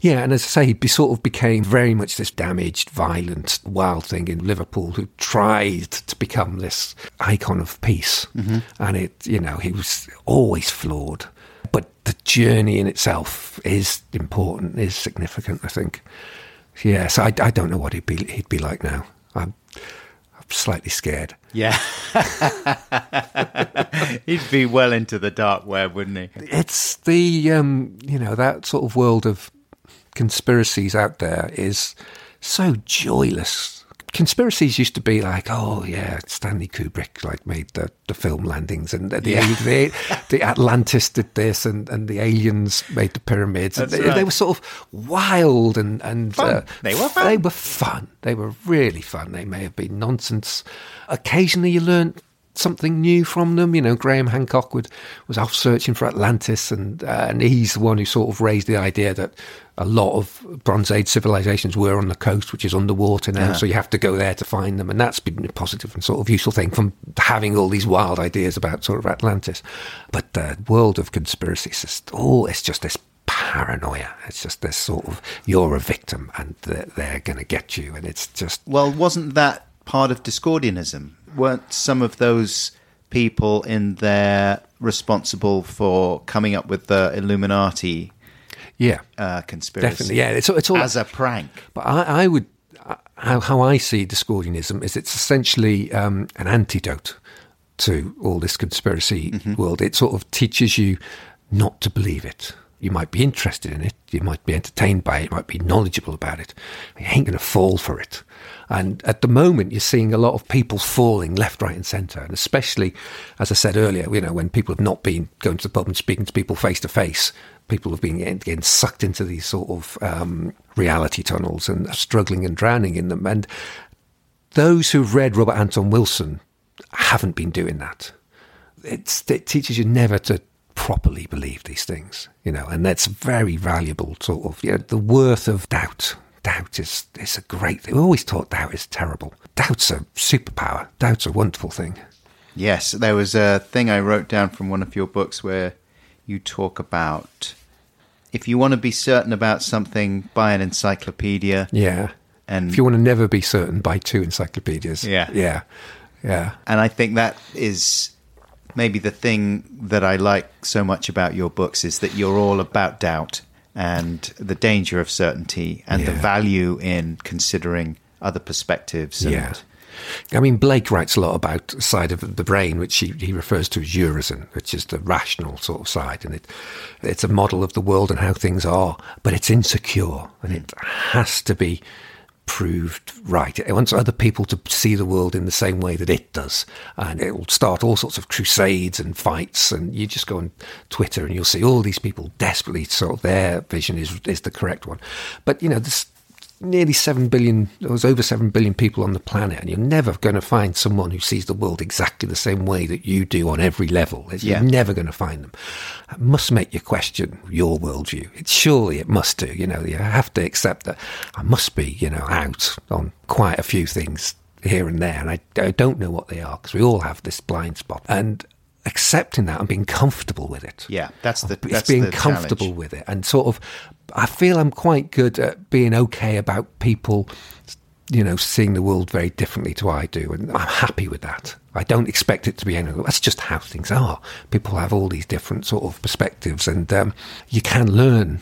Yeah, and as I say, he sort of became very much this damaged, violent, wild thing in Liverpool who tried to become this icon of peace. Mm-hmm. And it, you know, he was always flawed. But the journey in itself is important, is significant, I think. Yeah, so I, I don't know what he'd be he'd be like now. Slightly scared. Yeah. He'd be well into the dark web, wouldn't he? It's the um, you know that sort of world of conspiracies out there is so joyless. Conspiracies used to be like, oh yeah, Stanley Kubrick like made the, the film landings, and the, the, the Atlantis did this, and, and the aliens made the pyramids. They, they were sort of wild and and uh, They were fun. They were fun. They were really fun. They may have been nonsense. Occasionally, you learn something new from them. You know, Graham Hancock would, was off searching for Atlantis, and uh, and he's the one who sort of raised the idea that a lot of Bronze Age civilizations were on the coast, which is underwater now, Yeah. so you have to go there to find them, and that's been a positive and sort of useful thing from having all these wild ideas about sort of Atlantis. But the world of conspiracies is all it's just this paranoia. It's just this sort of you're a victim and they're, they're going to get you, and it's just Well, wasn't that part of Discordianism? Weren't some of those people in there responsible for coming up with the Illuminati yeah. uh, conspiracy? Definitely, yeah. It's, it's all as a prank. But I, I would, how, how I see Discordianism is it's essentially um, an antidote to all this conspiracy world. It sort of teaches you not to believe it. You might be interested in it, you might be entertained by it, you might be knowledgeable about it. You ain't going to fall for it. And at the moment, you're seeing a lot of people falling left, right, and centre. And especially, as I said earlier, you know, when people have not been going to the pub and speaking to people face to face, people have been getting, sucked into these sort of um, reality tunnels and struggling and drowning in them. And those who've read Robert Anton Wilson haven't been doing that. It's, it teaches you never to properly believe these things, you know, and that's very valuable sort of, you know, the worth of doubt. Doubt is, is a great thing. We always thought doubt is terrible. Doubt's a superpower. Doubt's a wonderful thing. Yes, there was a thing I wrote down from one of your books where you talk about if you want to be certain about something, buy an encyclopedia. Yeah. And If you want to never be certain, buy two encyclopedias. Yeah. Yeah. Yeah. and I think that is maybe the thing that I like so much about your books is that you're all about doubt and the danger of certainty and the value in considering other perspectives. And Yeah. I mean, Blake writes a lot about the side of the brain, which he, he refers to as Urizen, which is the rational sort of side. And it, it's a model of the world and how things are, but it's insecure and it has to be proved right. It wants other people to see the world in the same way that it does. And it will start all sorts of crusades and fights. And you just go on Twitter and you'll see all these people desperately sort of their vision is, is the correct one. But, you know, this nearly 7 billion, there's over 7 billion people on the planet, and you're never going to find someone who sees the world exactly the same way that you do on every level. Yeah. You're never going to find them. It must make you question your worldview. It's surely it must do. You know, you have to accept that I must be, you know, out on quite a few things here and there, and I, I don't know what they are because we all have this blind spot. And accepting that and being comfortable with it Yeah, that's the- it's that's being the comfortable challenge. with it and sort of i feel i'm quite good at being okay about people you know seeing the world very differently to i do and i'm happy with that. I don't expect it to be anything. That's just how things are. People have all these different sort of perspectives and um, you can learn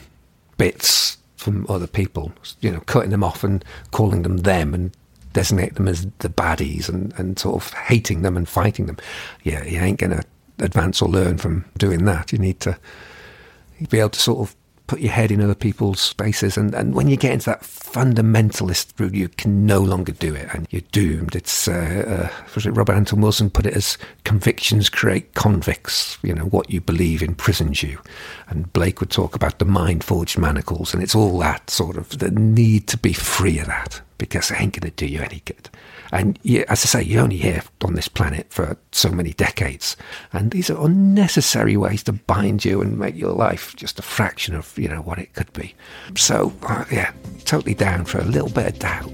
bits from other people you know cutting them off and calling them them and designate them as the baddies and, and sort of hating them and fighting them. Yeah you ain't going to advance or learn from doing that. You need to be able to sort of put your head in other people's spaces. And, and when you get into that fundamentalist route, you can no longer do it and you're doomed. It's, uh, uh, was it Robert Anton Wilson put it as convictions create convicts. You know, what you believe imprisons you. And Blake would talk about the mind forged manacles. And it's all that sort of the need to be free of that because it ain't going to do you any good. And you, as I say, you're only here on this planet for so many decades, and these are unnecessary ways to bind you and make your life just a fraction of you know what it could be. So uh, yeah, totally down for a little bit of doubt.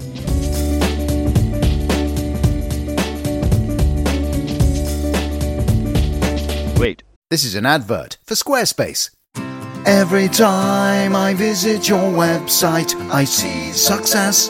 Wait, this is an advert for Squarespace. Every time I visit your website, I see success.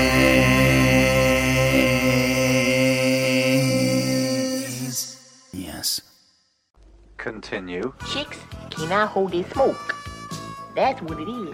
Continue. Chicks cannot hold their smoke. That's what it is.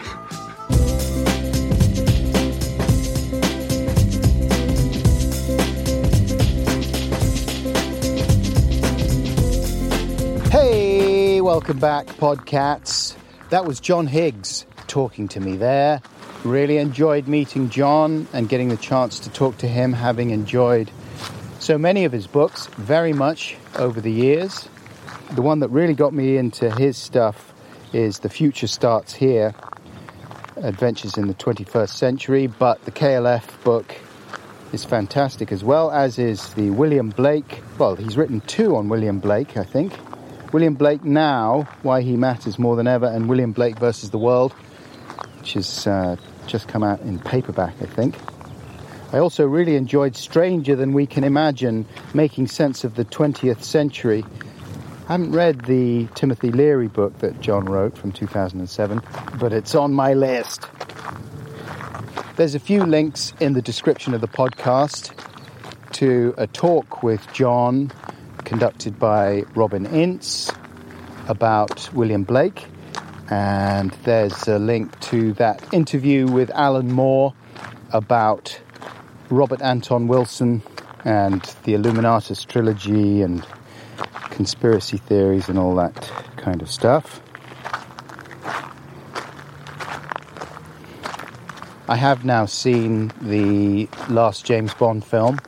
Hey, welcome back, Podcats. That was John Higgs talking to me there. Really enjoyed meeting John and getting the chance to talk to him, having enjoyed so many of his books very much over the years. The one that really got me into his stuff is The Future Starts Here Adventures in the 21st Century, but the KLF book is fantastic as well, as is the William Blake. Well, he's written two on William Blake, I think. William Blake Now, Why He Matters More Than Ever, and William Blake versus the World, which has uh, just come out in paperback, I think. I also really enjoyed Stranger Than We Can Imagine, Making Sense of the 20th Century. I haven't read the Timothy Leary book that John wrote from 2007, but it's on my list. There's a few links in the description of the podcast to a talk with John conducted by Robin Ince about William Blake. And there's a link to that interview with Alan Moore about Robert Anton Wilson and the Illuminatus trilogy and conspiracy theories and all that kind of stuff. I have now seen the last James Bond film.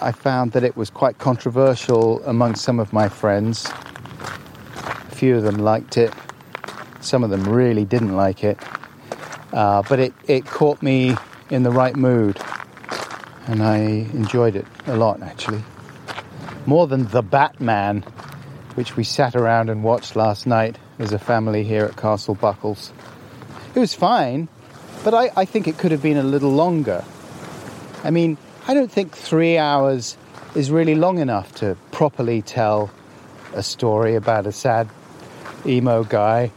I found that it was quite controversial among some of my friends. A few of them liked it, some of them really didn't like it. Uh, but it, it caught me in the right mood, and I enjoyed it a lot actually. More than The Batman, which we sat around and watched last night as a family here at Castle Buckles. It was fine, but I, I think it could have been a little longer. I mean, I don't think three hours is really long enough to properly tell a story about a sad emo guy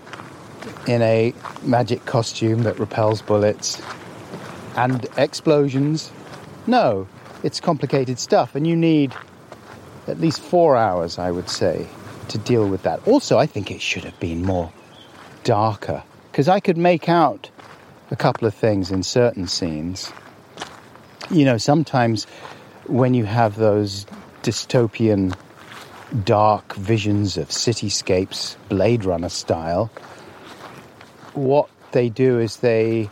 in a magic costume that repels bullets and explosions. No, it's complicated stuff, and you need at least four hours, I would say, to deal with that. Also, I think it should have been more darker because I could make out a couple of things in certain scenes. You know, sometimes when you have those dystopian dark visions of cityscapes, Blade Runner style, what they do is they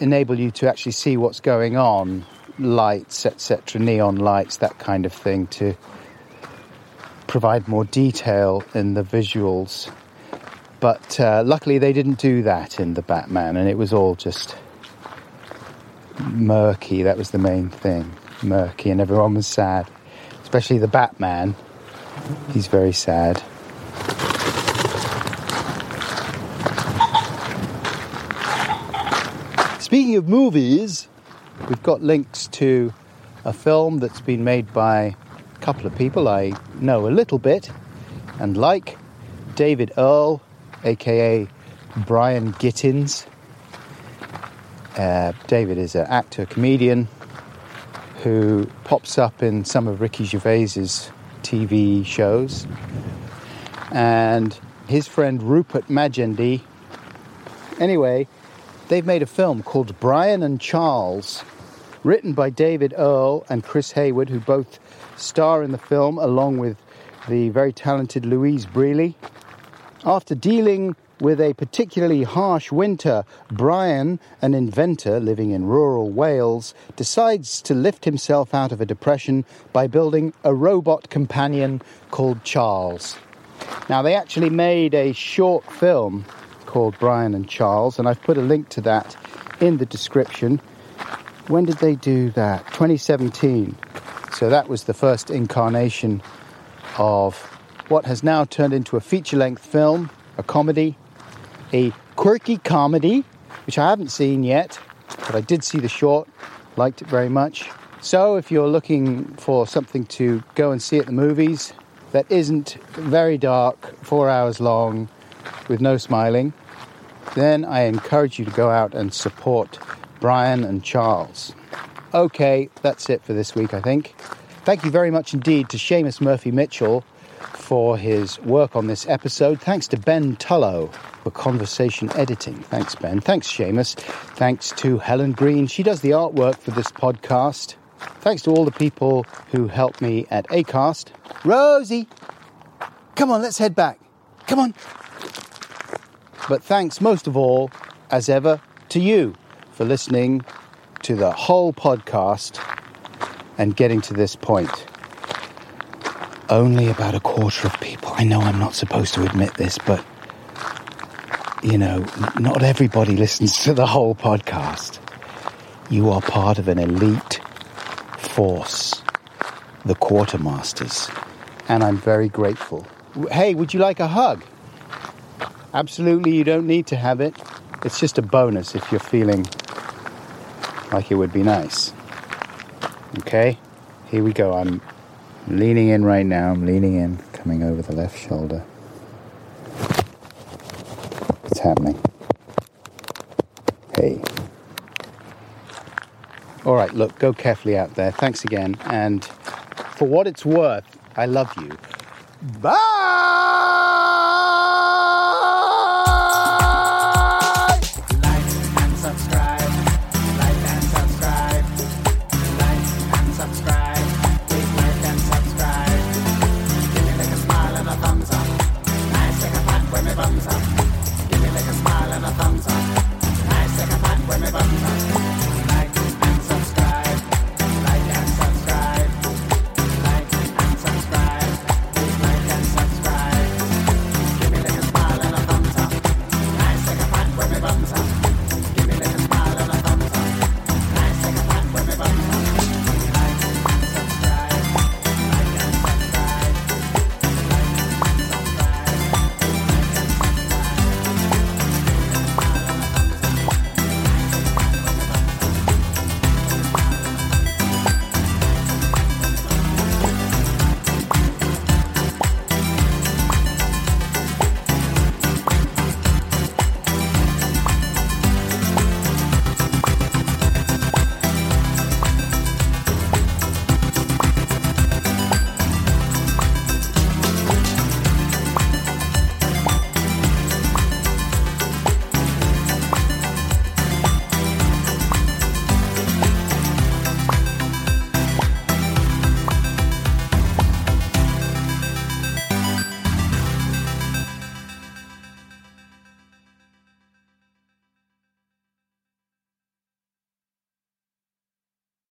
enable you to actually see what's going on lights, etc., neon lights, that kind of thing, to provide more detail in the visuals. But uh, luckily, they didn't do that in the Batman, and it was all just murky. That was the main thing murky, and everyone was sad, especially the Batman. He's very sad. Speaking of movies, we've got links to a film that's been made by a couple of people I know a little bit and like David Earl, aka Brian Gittins. Uh, David is an actor, comedian who pops up in some of Ricky Gervais's TV shows. And his friend Rupert Majendie. Anyway, they've made a film called Brian and Charles, written by David Earl and Chris Hayward, who both star in the film along with the very talented Louise Brealey. After dealing with a particularly harsh winter, Brian, an inventor living in rural Wales, decides to lift himself out of a depression by building a robot companion called Charles. Now, they actually made a short film called Brian and Charles, and I've put a link to that in the description. When did they do that? 2017. So that was the first incarnation of what has now turned into a feature length film, a comedy, a quirky comedy, which I haven't seen yet, but I did see the short, liked it very much. So if you're looking for something to go and see at the movies that isn't very dark, four hours long, with no smiling, then I encourage you to go out and support Brian and Charles. Okay, that's it for this week, I think. Thank you very much indeed to Seamus Murphy Mitchell for his work on this episode. Thanks to Ben Tulloh for conversation editing. Thanks, Ben. Thanks, Seamus. Thanks to Helen Green. She does the artwork for this podcast. Thanks to all the people who helped me at ACAST. Rosie, come on, let's head back. Come on. But thanks most of all, as ever, to you for listening to the whole podcast and getting to this point. Only about a quarter of people. I know I'm not supposed to admit this, but you know, not everybody listens to the whole podcast. You are part of an elite force, the quartermasters, and I'm very grateful. Hey, would you like a hug? Absolutely, you don't need to have it. It's just a bonus if you're feeling like it would be nice. Okay, here we go. I'm leaning in right now. I'm leaning in, coming over the left shoulder. It's happening? Hey. All right, look, go carefully out there. Thanks again. And for what it's worth, I love you. Bye!